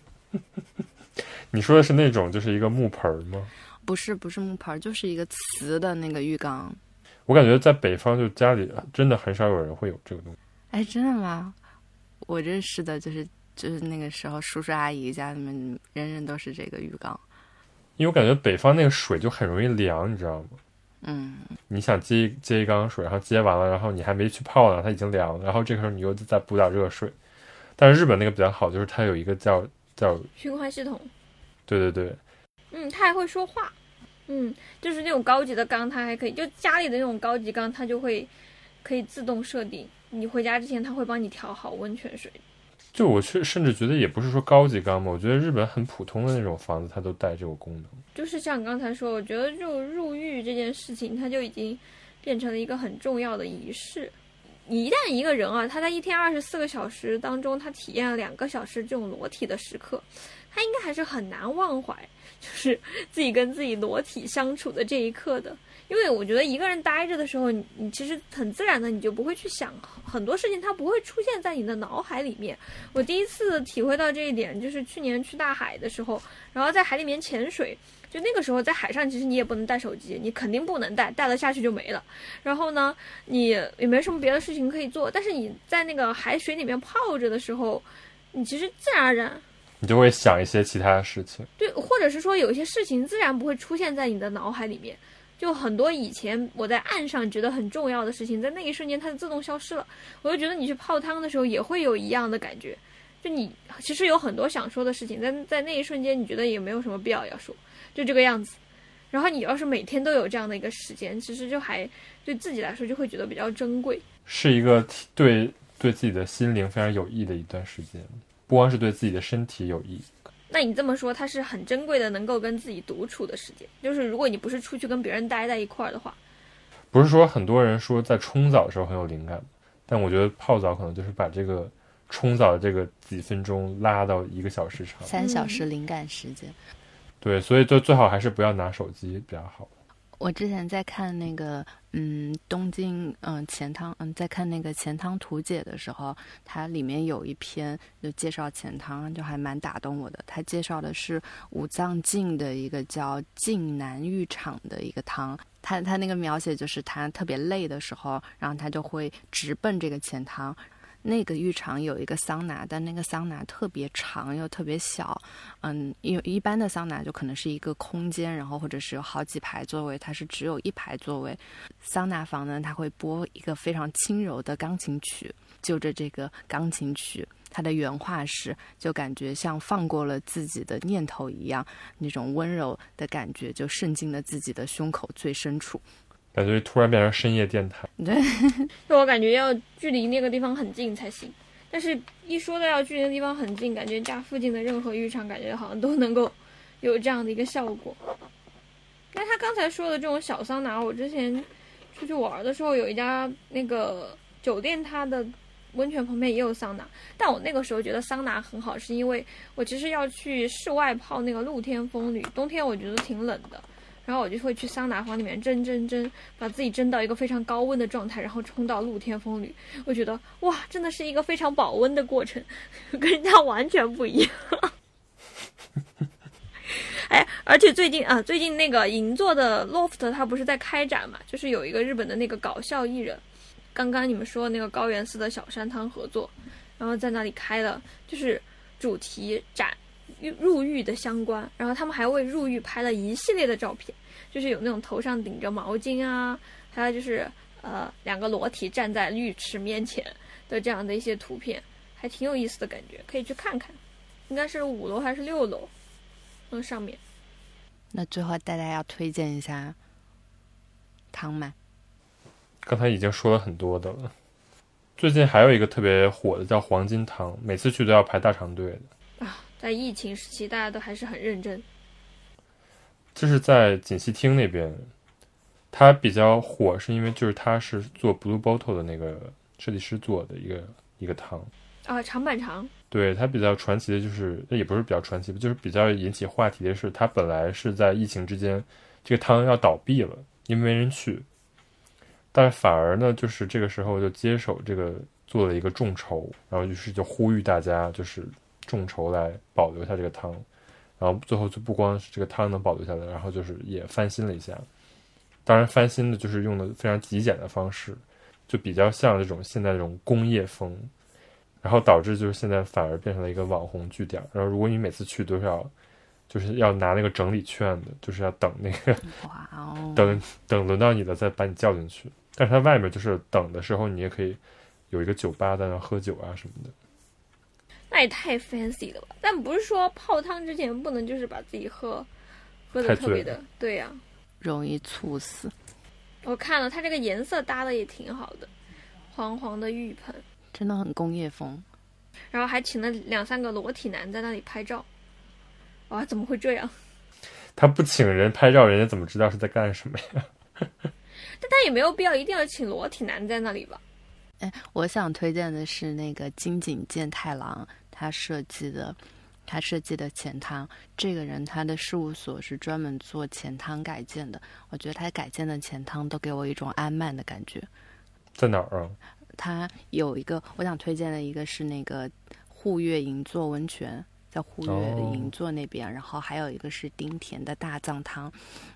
你说的是那种就是一个木盆吗？不是，不是木盆，就是一个瓷的那个浴缸。我感觉在北方就家里真的很少有人会有这个东西。哎，真的吗？我认识的就是就是那个时候叔叔阿姨家里面人人都是这个浴缸。因为我感觉北方那个水就很容易凉，你知道吗？嗯。你想接接一缸水，然后接完了，然后你还没去泡呢，它已经凉了，然后这个时候你又再补点热水。但是日本那个比较好，就是它有一个叫叫循环系统。对对对，嗯，它还会说话，嗯，就是那种高级的缸，它还可以，就家里的那种高级缸，它就会可以自动设定，你回家之前，它会帮你调好温泉水。就我去，甚至觉得也不是说高级缸嘛，我觉得日本很普通的那种房子，它都带这个功能。就是像刚才说，我觉得就入浴这件事情，它就已经变成了一个很重要的仪式。一旦一个人啊，他在一天二十四个小时当中，他体验了两个小时这种裸体的时刻。他应该还是很难忘怀，就是自己跟自己裸体相处的这一刻的。因为我觉得一个人待着的时候，你你其实很自然的，你就不会去想很多事情，它不会出现在你的脑海里面。我第一次体会到这一点，就是去年去大海的时候，然后在海里面潜水，就那个时候在海上，其实你也不能带手机，你肯定不能带，带了下去就没了。然后呢，你也没什么别的事情可以做，但是你在那个海水里面泡着的时候，你其实自然而然。你就会想一些其他的事情，对，或者是说有一些事情自然不会出现在你的脑海里面，就很多以前我在岸上觉得很重要的事情，在那一瞬间它就自动消失了。我就觉得你去泡汤的时候也会有一样的感觉，就你其实有很多想说的事情，但在那一瞬间你觉得也没有什么必要要说，就这个样子。然后你要是每天都有这样的一个时间，其实就还对自己来说就会觉得比较珍贵，是一个对对自己的心灵非常有益的一段时间，不光是对自己的身体有益。那你这么说，它是很珍贵的，能够跟自己独处的时间。就是如果你不是出去跟别人待在一块儿的话，不是说很多人说在冲澡的时候很有灵感，但我觉得泡澡可能就是把这个冲澡的这个几分钟拉到一个小时长，三小时灵感时间。对，所以就最好还是不要拿手机比较好。我之前在看那个，嗯，东京，嗯，钱汤，嗯，在看那个钱汤图解的时候，它里面有一篇就介绍钱汤，就还蛮打动我的。他介绍的是五藏镜的一个叫镜南浴场的一个汤，他他那个描写就是他特别累的时候，然后他就会直奔这个钱汤。那个浴场有一个桑拿，但那个桑拿特别长又特别小，嗯，因为一般的桑拿就可能是一个空间，然后或者是有好几排座位，它是只有一排座位。桑拿房呢，它会播一个非常轻柔的钢琴曲，就着这个钢琴曲，它的原话是，就感觉像放过了自己的念头一样，那种温柔的感觉就渗进了自己的胸口最深处。感觉突然变成深夜电台，对，就我感觉要距离那个地方很近才行。但是，一说到要距离的地方很近，感觉家附近的任何浴场，感觉好像都能够有这样的一个效果。那他刚才说的这种小桑拿，我之前出去玩的时候，有一家那个酒店，它的温泉旁边也有桑拿。但我那个时候觉得桑拿很好，是因为我其实要去室外泡那个露天风吕，冬天我觉得挺冷的。然后我就会去桑拿房里面蒸蒸蒸，把自己蒸到一个非常高温的状态，然后冲到露天风里。我觉得哇，真的是一个非常保温的过程，跟人家完全不一样。哎，而且最近啊，最近那个银座的 loft 它不是在开展嘛？就是有一个日本的那个搞笑艺人，刚刚你们说那个高原寺的小山汤合作，然后在那里开了就是主题展。入狱的相关，然后他们还为入狱拍了一系列的照片，就是有那种头上顶着毛巾啊，还有就是呃两个裸体站在浴池面前的这样的一些图片，还挺有意思的感觉，可以去看看。应该是五楼还是六楼？那上面。那最后大家要推荐一下汤吗？刚才已经说了很多的了。最近还有一个特别火的叫黄金汤，每次去都要排大长队的啊。在疫情时期，大家都还是很认真。就是在锦溪厅那边，它比较火，是因为就是它是做 Blue Bottle 的那个设计师做的一个一个汤啊，长板长。对它比较传奇的就是，那也不是比较传奇，就是比较引起话题的是，它本来是在疫情之间，这个汤要倒闭了，因为没人去，但反而呢，就是这个时候就接手这个做了一个众筹，然后于是就呼吁大家就是。众筹来保留下这个汤，然后最后就不光是这个汤能保留下来，然后就是也翻新了一下。当然，翻新的就是用的非常极简的方式，就比较像这种现在这种工业风，然后导致就是现在反而变成了一个网红据点。然后如果你每次去都是要，就是要拿那个整理券的，就是要等那个，哇哦，等等轮到你的再把你叫进去。但是它外面就是等的时候，你也可以有一个酒吧在那喝酒啊什么的。那也太 fancy 了吧！但不是说泡汤之前不能就是把自己喝喝的特别的，对呀，容易猝死。我看了它这个颜色搭的也挺好的，黄黄的浴盆，真的很工业风。然后还请了两三个裸体男在那里拍照，哇，怎么会这样？他不请人拍照，人家怎么知道是在干什么呀？但他也没有必要一定要请裸体男在那里吧？哎，我想推荐的是那个金井健太郎，他设计的，他设计的钱汤。这个人他的事务所是专门做钱汤改建的。我觉得他改建的钱汤都给我一种安曼的感觉。在哪儿啊？他有一个，我想推荐的一个是那个护月银座温泉，在沪粤银座那边，然后还有一个是丁田的大藏汤，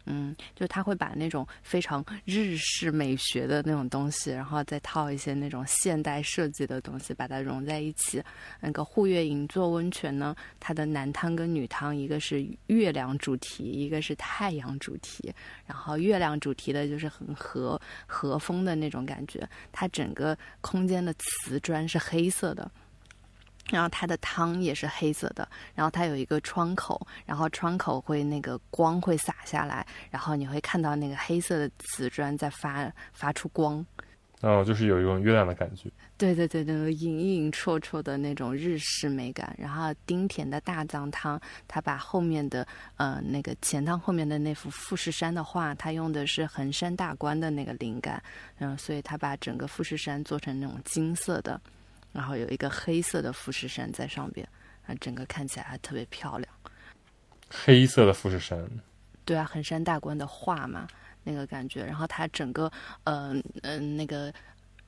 嗯，就他会把那种非常日式美学的那种东西，然后再套一些那种现代设计的东西，把它融在一起。那个护月银座温泉呢，它的男汤跟女汤，一个是月亮主题，一个是太阳主题。然后月亮主题的就是很和和风的那种感觉，它整个空间的瓷砖是黑色的。然后它的汤也是黑色的，然后它有一个窗口，然后窗口会那个光会洒下来，然后你会看到那个黑色的瓷砖在发发出光，哦，就是有一种月亮的感觉。对对对对，隐隐绰绰的那种日式美感。然后丁田的大藏汤，他把后面的呃那个前汤后面的那幅富士山的画，他用的是衡山大观的那个灵感，嗯，所以他把整个富士山做成那种金色的。然后有一个黑色的富士山在上边，啊，整个看起来还特别漂亮。黑色的富士山，对啊，衡山大观的画嘛，那个感觉。然后它整个，嗯嗯，那个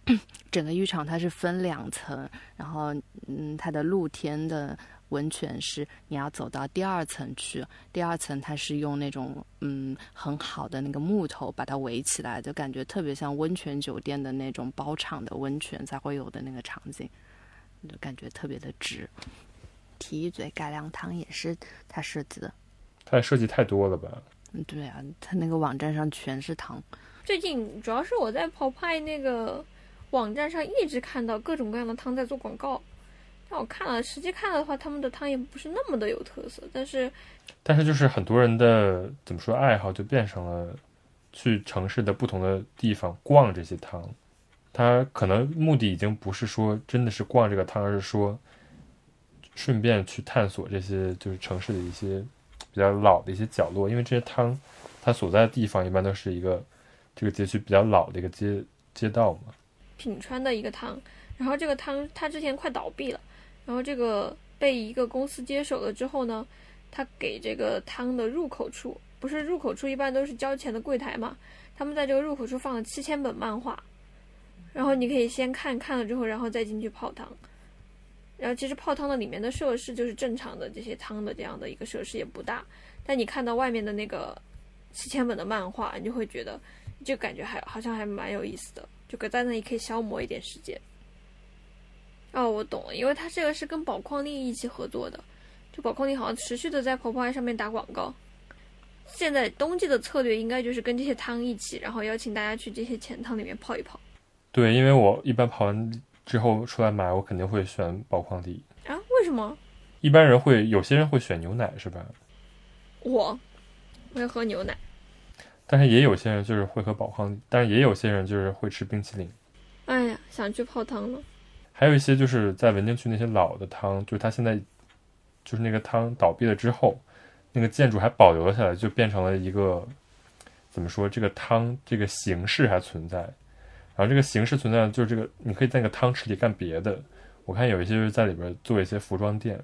整个浴场它是分两层，然后嗯，它的露天的。温泉是你要走到第二层去，第二层它是用那种嗯很好的那个木头把它围起来，就感觉特别像温泉酒店的那种包场的温泉才会有的那个场景，就感觉特别的值。提一嘴，改良汤也是他设计的，他设计太多了吧？嗯，对啊，他那个网站上全是汤。最近主要是我在跑派那个网站上一直看到各种各样的汤在做广告。那我看了，实际看了的话，他们的汤也不是那么的有特色。但是，但是就是很多人的怎么说爱好就变成了去城市的不同的地方逛这些汤。他可能目的已经不是说真的是逛这个汤，而是说顺便去探索这些就是城市的一些比较老的一些角落。因为这些汤它所在的地方一般都是一个这个街区比较老的一个街街道嘛。品川的一个汤，然后这个汤它之前快倒闭了。然后这个被一个公司接手了之后呢，他给这个汤的入口处，不是入口处一般都是交钱的柜台嘛？他们在这个入口处放了七千本漫画，然后你可以先看看了之后，然后再进去泡汤。然后其实泡汤的里面的设施就是正常的这些汤的这样的一个设施也不大，但你看到外面的那个七千本的漫画，你就会觉得就感觉还好像还蛮有意思的，就搁在那里可以消磨一点时间。哦，我懂了，因为他这个是跟宝矿力一起合作的，就宝矿力好像持续的在婆婆爱上面打广告。现在冬季的策略应该就是跟这些汤一起，然后邀请大家去这些浅汤里面泡一泡。对，因为我一般泡完之后出来买，我肯定会选宝矿力。啊？为什么？一般人会，有些人会选牛奶，是吧？我会喝牛奶，但是也有些人就是会喝宝矿力，但是也有些人就是会吃冰淇淋。哎呀，想去泡汤了。还有一些就是在文京区那些老的汤，就是它现在就是那个汤倒闭了之后，那个建筑还保留了下来，就变成了一个怎么说？这个汤这个形式还存在，然后这个形式存在就是这个你可以在那个汤池里干别的。我看有一些就是在里边做一些服装店，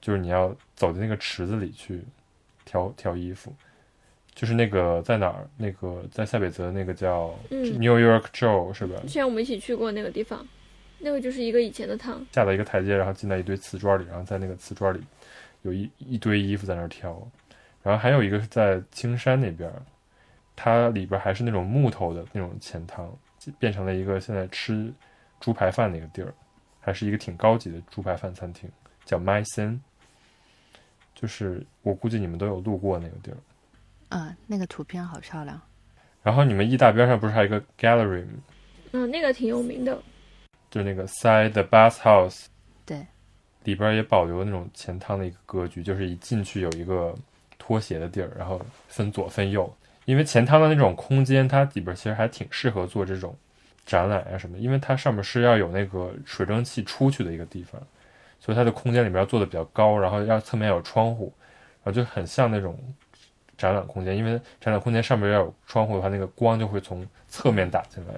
就是你要走进那个池子里去挑挑衣服，就是那个在哪儿？那个在塞北泽那个叫 New York Joe 是吧？之前我们一起去过那个地方。那个就是一个以前的汤，下到一个台阶，然后进到一堆瓷砖里，然后在那个瓷砖里有一一堆衣服在那儿挑，然后还有一个是在青山那边，它里边还是那种木头的那种钱汤，变成了一个现在吃猪排饭那个地儿，还是一个挺高级的猪排饭餐厅，叫 My Sen，就是我估计你们都有路过那个地儿，啊，那个图片好漂亮。然后你们艺大边上不是还有一个 Gallery 吗？嗯，那个挺有名的。就是那个 side the bath house，对，里边也保留那种前汤的一个格局，就是一进去有一个脱鞋的地儿，然后分左分右。因为前汤的那种空间，它里边其实还挺适合做这种展览啊什么，因为它上面是要有那个水蒸气出去的一个地方，所以它的空间里面要做的比较高，然后要侧面有窗户，然后就很像那种展览空间。因为展览空间上面要有窗户的话，那个光就会从侧面打进来。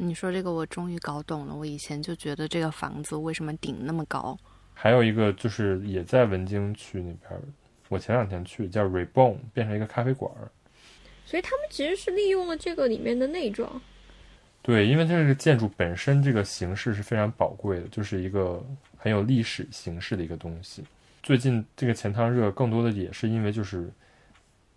你说这个我终于搞懂了，我以前就觉得这个房子为什么顶那么高。还有一个就是也在文京区那边，我前两天去叫 Reborn，变成一个咖啡馆。所以他们其实是利用了这个里面的内装。对，因为它这个建筑本身这个形式是非常宝贵的，就是一个很有历史形式的一个东西。最近这个钱汤热，更多的也是因为就是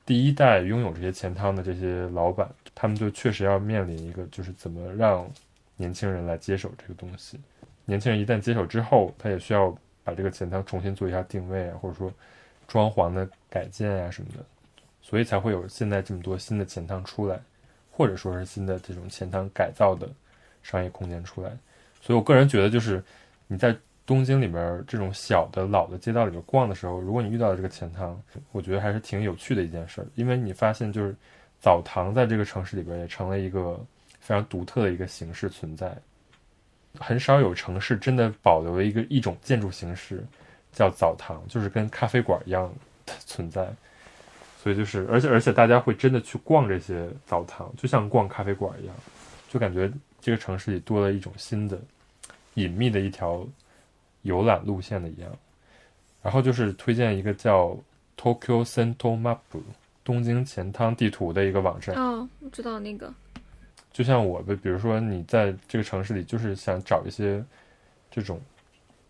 第一代拥有这些钱汤的这些老板，他们就确实要面临一个就是怎么让年轻人来接手这个东西。年轻人一旦接手之后，他也需要把这个钱汤重新做一下定位啊，或者说装潢的改建呀什么的，所以才会有现在这么多新的钱汤出来，或者说是新的这种钱汤改造的商业空间出来。所以我个人觉得，就是你在东京里边这种小的老的街道里边逛的时候，如果你遇到了这个钱汤，我觉得还是挺有趣的一件事儿，因为你发现就是澡堂在这个城市里边也成了一个非常独特的一个形式存在。很少有城市真的保留了一个一种建筑形式，叫澡堂，就是跟咖啡馆一样的存在。所以就是，而且而且大家会真的去逛这些澡堂，就像逛咖啡馆一样，就感觉这个城市里多了一种新的隐秘的一条游览路线的一样。然后就是推荐一个叫 Tokyo Sento Map 东京钱汤地图的一个网站。哦，我知道那个。就像我，比如说你在这个城市里，就是想找一些这种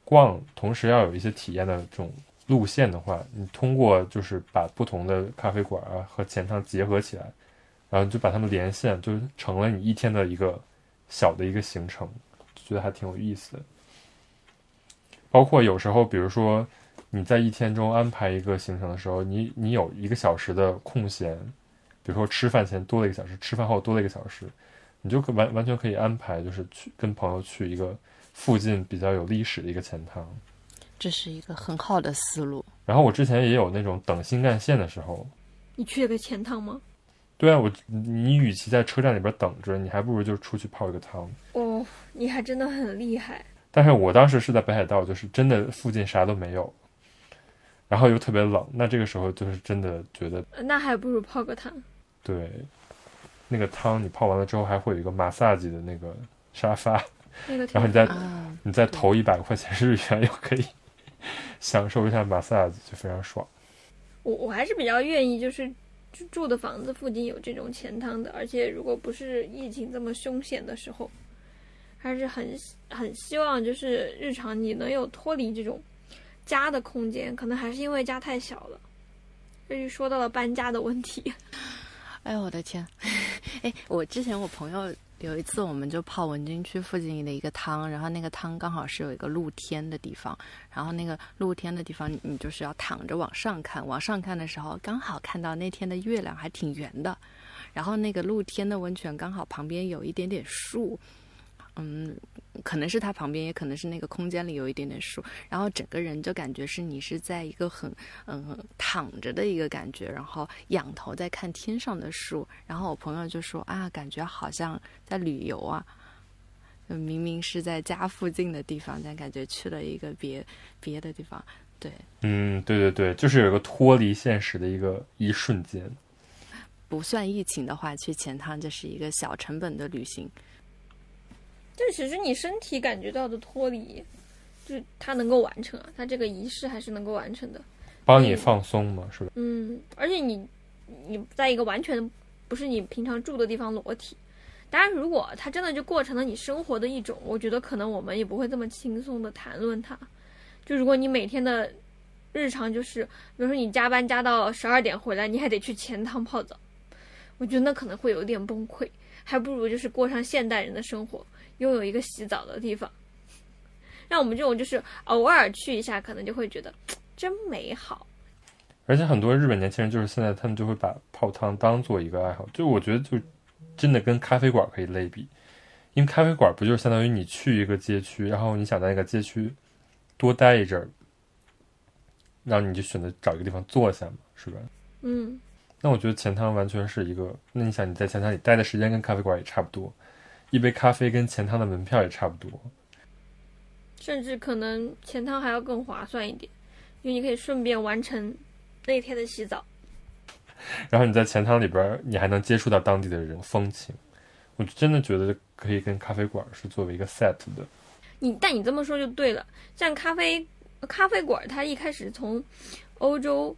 逛，同时要有一些体验的这种路线的话，你通过就是把不同的咖啡馆啊和钱汤结合起来，然后就把它们连线，就成了你一天的一个小的一个行程，觉得还挺有意思的。包括有时候，比如说你在一天中安排一个行程的时候，你你有一个小时的空闲，比如说吃饭前多了一个小时，吃饭后多了一个小时。你就可完完全可以安排，就是去跟朋友去一个附近比较有历史的一个钱塘，这是一个很好的思路。然后我之前也有那种等新干线的时候，你去了个钱汤吗？对啊，我你与其在车站里边等着，你还不如就出去泡一个汤。哦，你还真的很厉害。但是我当时是在北海道，就是真的附近啥都没有，然后又特别冷，那这个时候就是真的觉得，那还不如泡个汤。对。那个汤你泡完了之后，还会有一个马萨吉的那个沙发，然后你再你再投一百块钱日元，又可以享受一下马萨吉，就非常爽。我我还是比较愿意，就是住的房子附近有这种钱汤的，而且如果不是疫情这么凶险的时候，还是很很希望就是日常你能有脱离这种家的空间，可能还是因为家太小了，这就说到了搬家的问题。哎呦我的天！哎，我之前我朋友有一次，我们就泡文京区附近的一个汤，然后那个汤刚好是有一个露天的地方，然后那个露天的地方你就是要躺着往上看，往上看的时候刚好看到那天的月亮还挺圆的，然后那个露天的温泉刚好旁边有一点点树。嗯，可能是他旁边，也可能是那个空间里有一点点树，然后整个人就感觉是你是在一个很嗯躺着的一个感觉，然后仰头在看天上的树，然后我朋友就说啊，感觉好像在旅游啊，明明是在家附近的地方，但感觉去了一个别别的地方，对，嗯，对对对，就是有一个脱离现实的一个一瞬间，不算疫情的话，去钱塘就是一个小成本的旅行。就只是你身体感觉到的脱离，就是它能够完成啊，它这个仪式还是能够完成的，帮你放松嘛，是吧？嗯，而且你你在一个完全不是你平常住的地方裸体，当然如果它真的就过成了你生活的一种，我觉得可能我们也不会这么轻松的谈论它。就如果你每天的日常就是，比如说你加班加到十二点回来，你还得去钱汤泡澡，我觉得那可能会有点崩溃，还不如就是过上现代人的生活。拥有一个洗澡的地方，让我们这种就是偶尔去一下，可能就会觉得真美好。而且很多日本年轻人就是现在他们就会把泡汤当做一个爱好，就我觉得就真的跟咖啡馆可以类比，因为咖啡馆不就是相当于你去一个街区，然后你想在那个街区多待一阵儿，然后你就选择找一个地方坐下嘛，是吧？嗯。那我觉得钱汤完全是一个，那你想你在钱汤里待的时间跟咖啡馆也差不多。一杯咖啡跟钱汤的门票也差不多，甚至可能钱汤还要更划算一点，因为你可以顺便完成那天的洗澡。然后你在钱汤里边，你还能接触到当地的人风情，我真的觉得可以跟咖啡馆是作为一个 set 的。你但你这么说就对了，像咖啡咖啡馆，它一开始从欧洲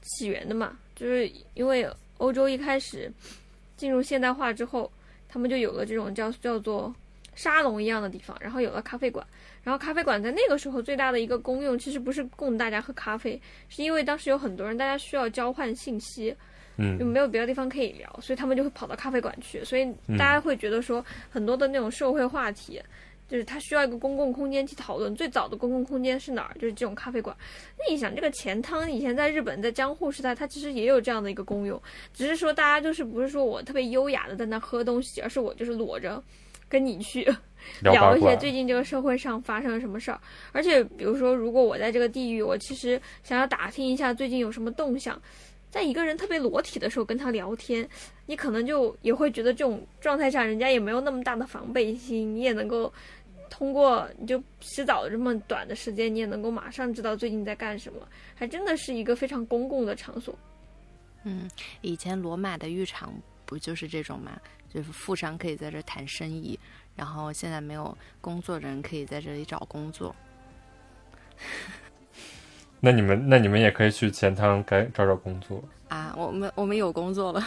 起源的嘛，就是因为欧洲一开始进入现代化之后。他们就有了这种叫叫做沙龙一样的地方，然后有了咖啡馆。然后咖啡馆在那个时候最大的一个功用，其实不是供大家喝咖啡，是因为当时有很多人，大家需要交换信息，嗯，就没有别的地方可以聊，所以他们就会跑到咖啡馆去。所以大家会觉得说，很多的那种社会话题，就是他需要一个公共空间去讨论。最早的公共空间是哪儿？就是这种咖啡馆。那你想，这个钱汤以前在日本，在江户时代，它其实也有这样的一个功用，只是说大家就是不是说我特别优雅的在那喝东西，而是我就是裸着跟你去。聊一些最近这个社会上发生了什么事儿，而且比如说，如果我在这个地域，我其实想要打听一下最近有什么动向，在一个人特别裸体的时候跟他聊天，你可能就也会觉得这种状态下，人家也没有那么大的防备心，你也能够通过你就洗澡这么短的时间，你也能够马上知道最近在干什么，还真的是一个非常公共的场所。嗯，以前罗马的浴场不就是这种吗？就是富商可以在这谈生意。然后现在没有工作的人可以在这里找工作。那你们那你们也可以去钱汤该找找工作啊！我们我们有工作了。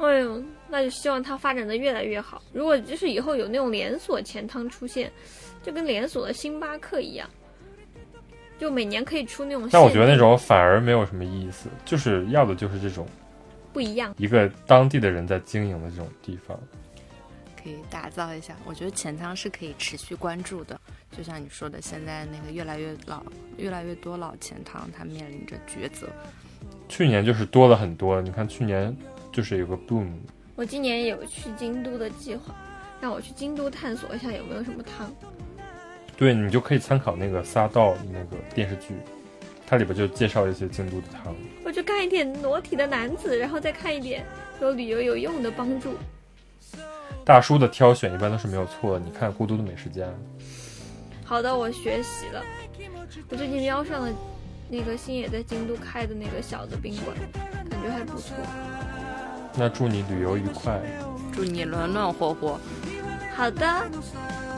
哎呦，那就希望它发展的越来越好。如果就是以后有那种连锁钱汤出现，就跟连锁的星巴克一样，就每年可以出那种。但我觉得那种反而没有什么意思，就是要的就是这种。不一样，一个当地的人在经营的这种地方，可以打造一下。我觉得钱汤是可以持续关注的，就像你说的，现在那个越来越老，越来越多老钱汤，它面临着抉择。去年就是多了很多，你看去年就是有个 boom。我今年有去京都的计划，让我去京都探索一下有没有什么汤。对你就可以参考那个《撒道》那个电视剧。它里边就介绍一些京都的汤，我就看一点裸体的男子，然后再看一点有旅游有用的帮助。大叔的挑选一般都是没有错的，你看《孤独的美食家》。好的，我学习了。我最近瞄上了那个星野在京都开的那个小的宾馆，感觉还不错。那祝你旅游愉快，祝你暖暖和和。好的，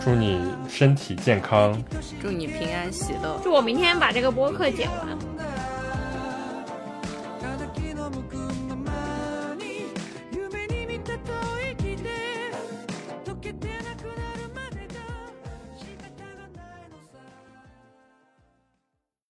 祝你身体健康，祝你平安喜乐，祝我明天把这个播客剪完。you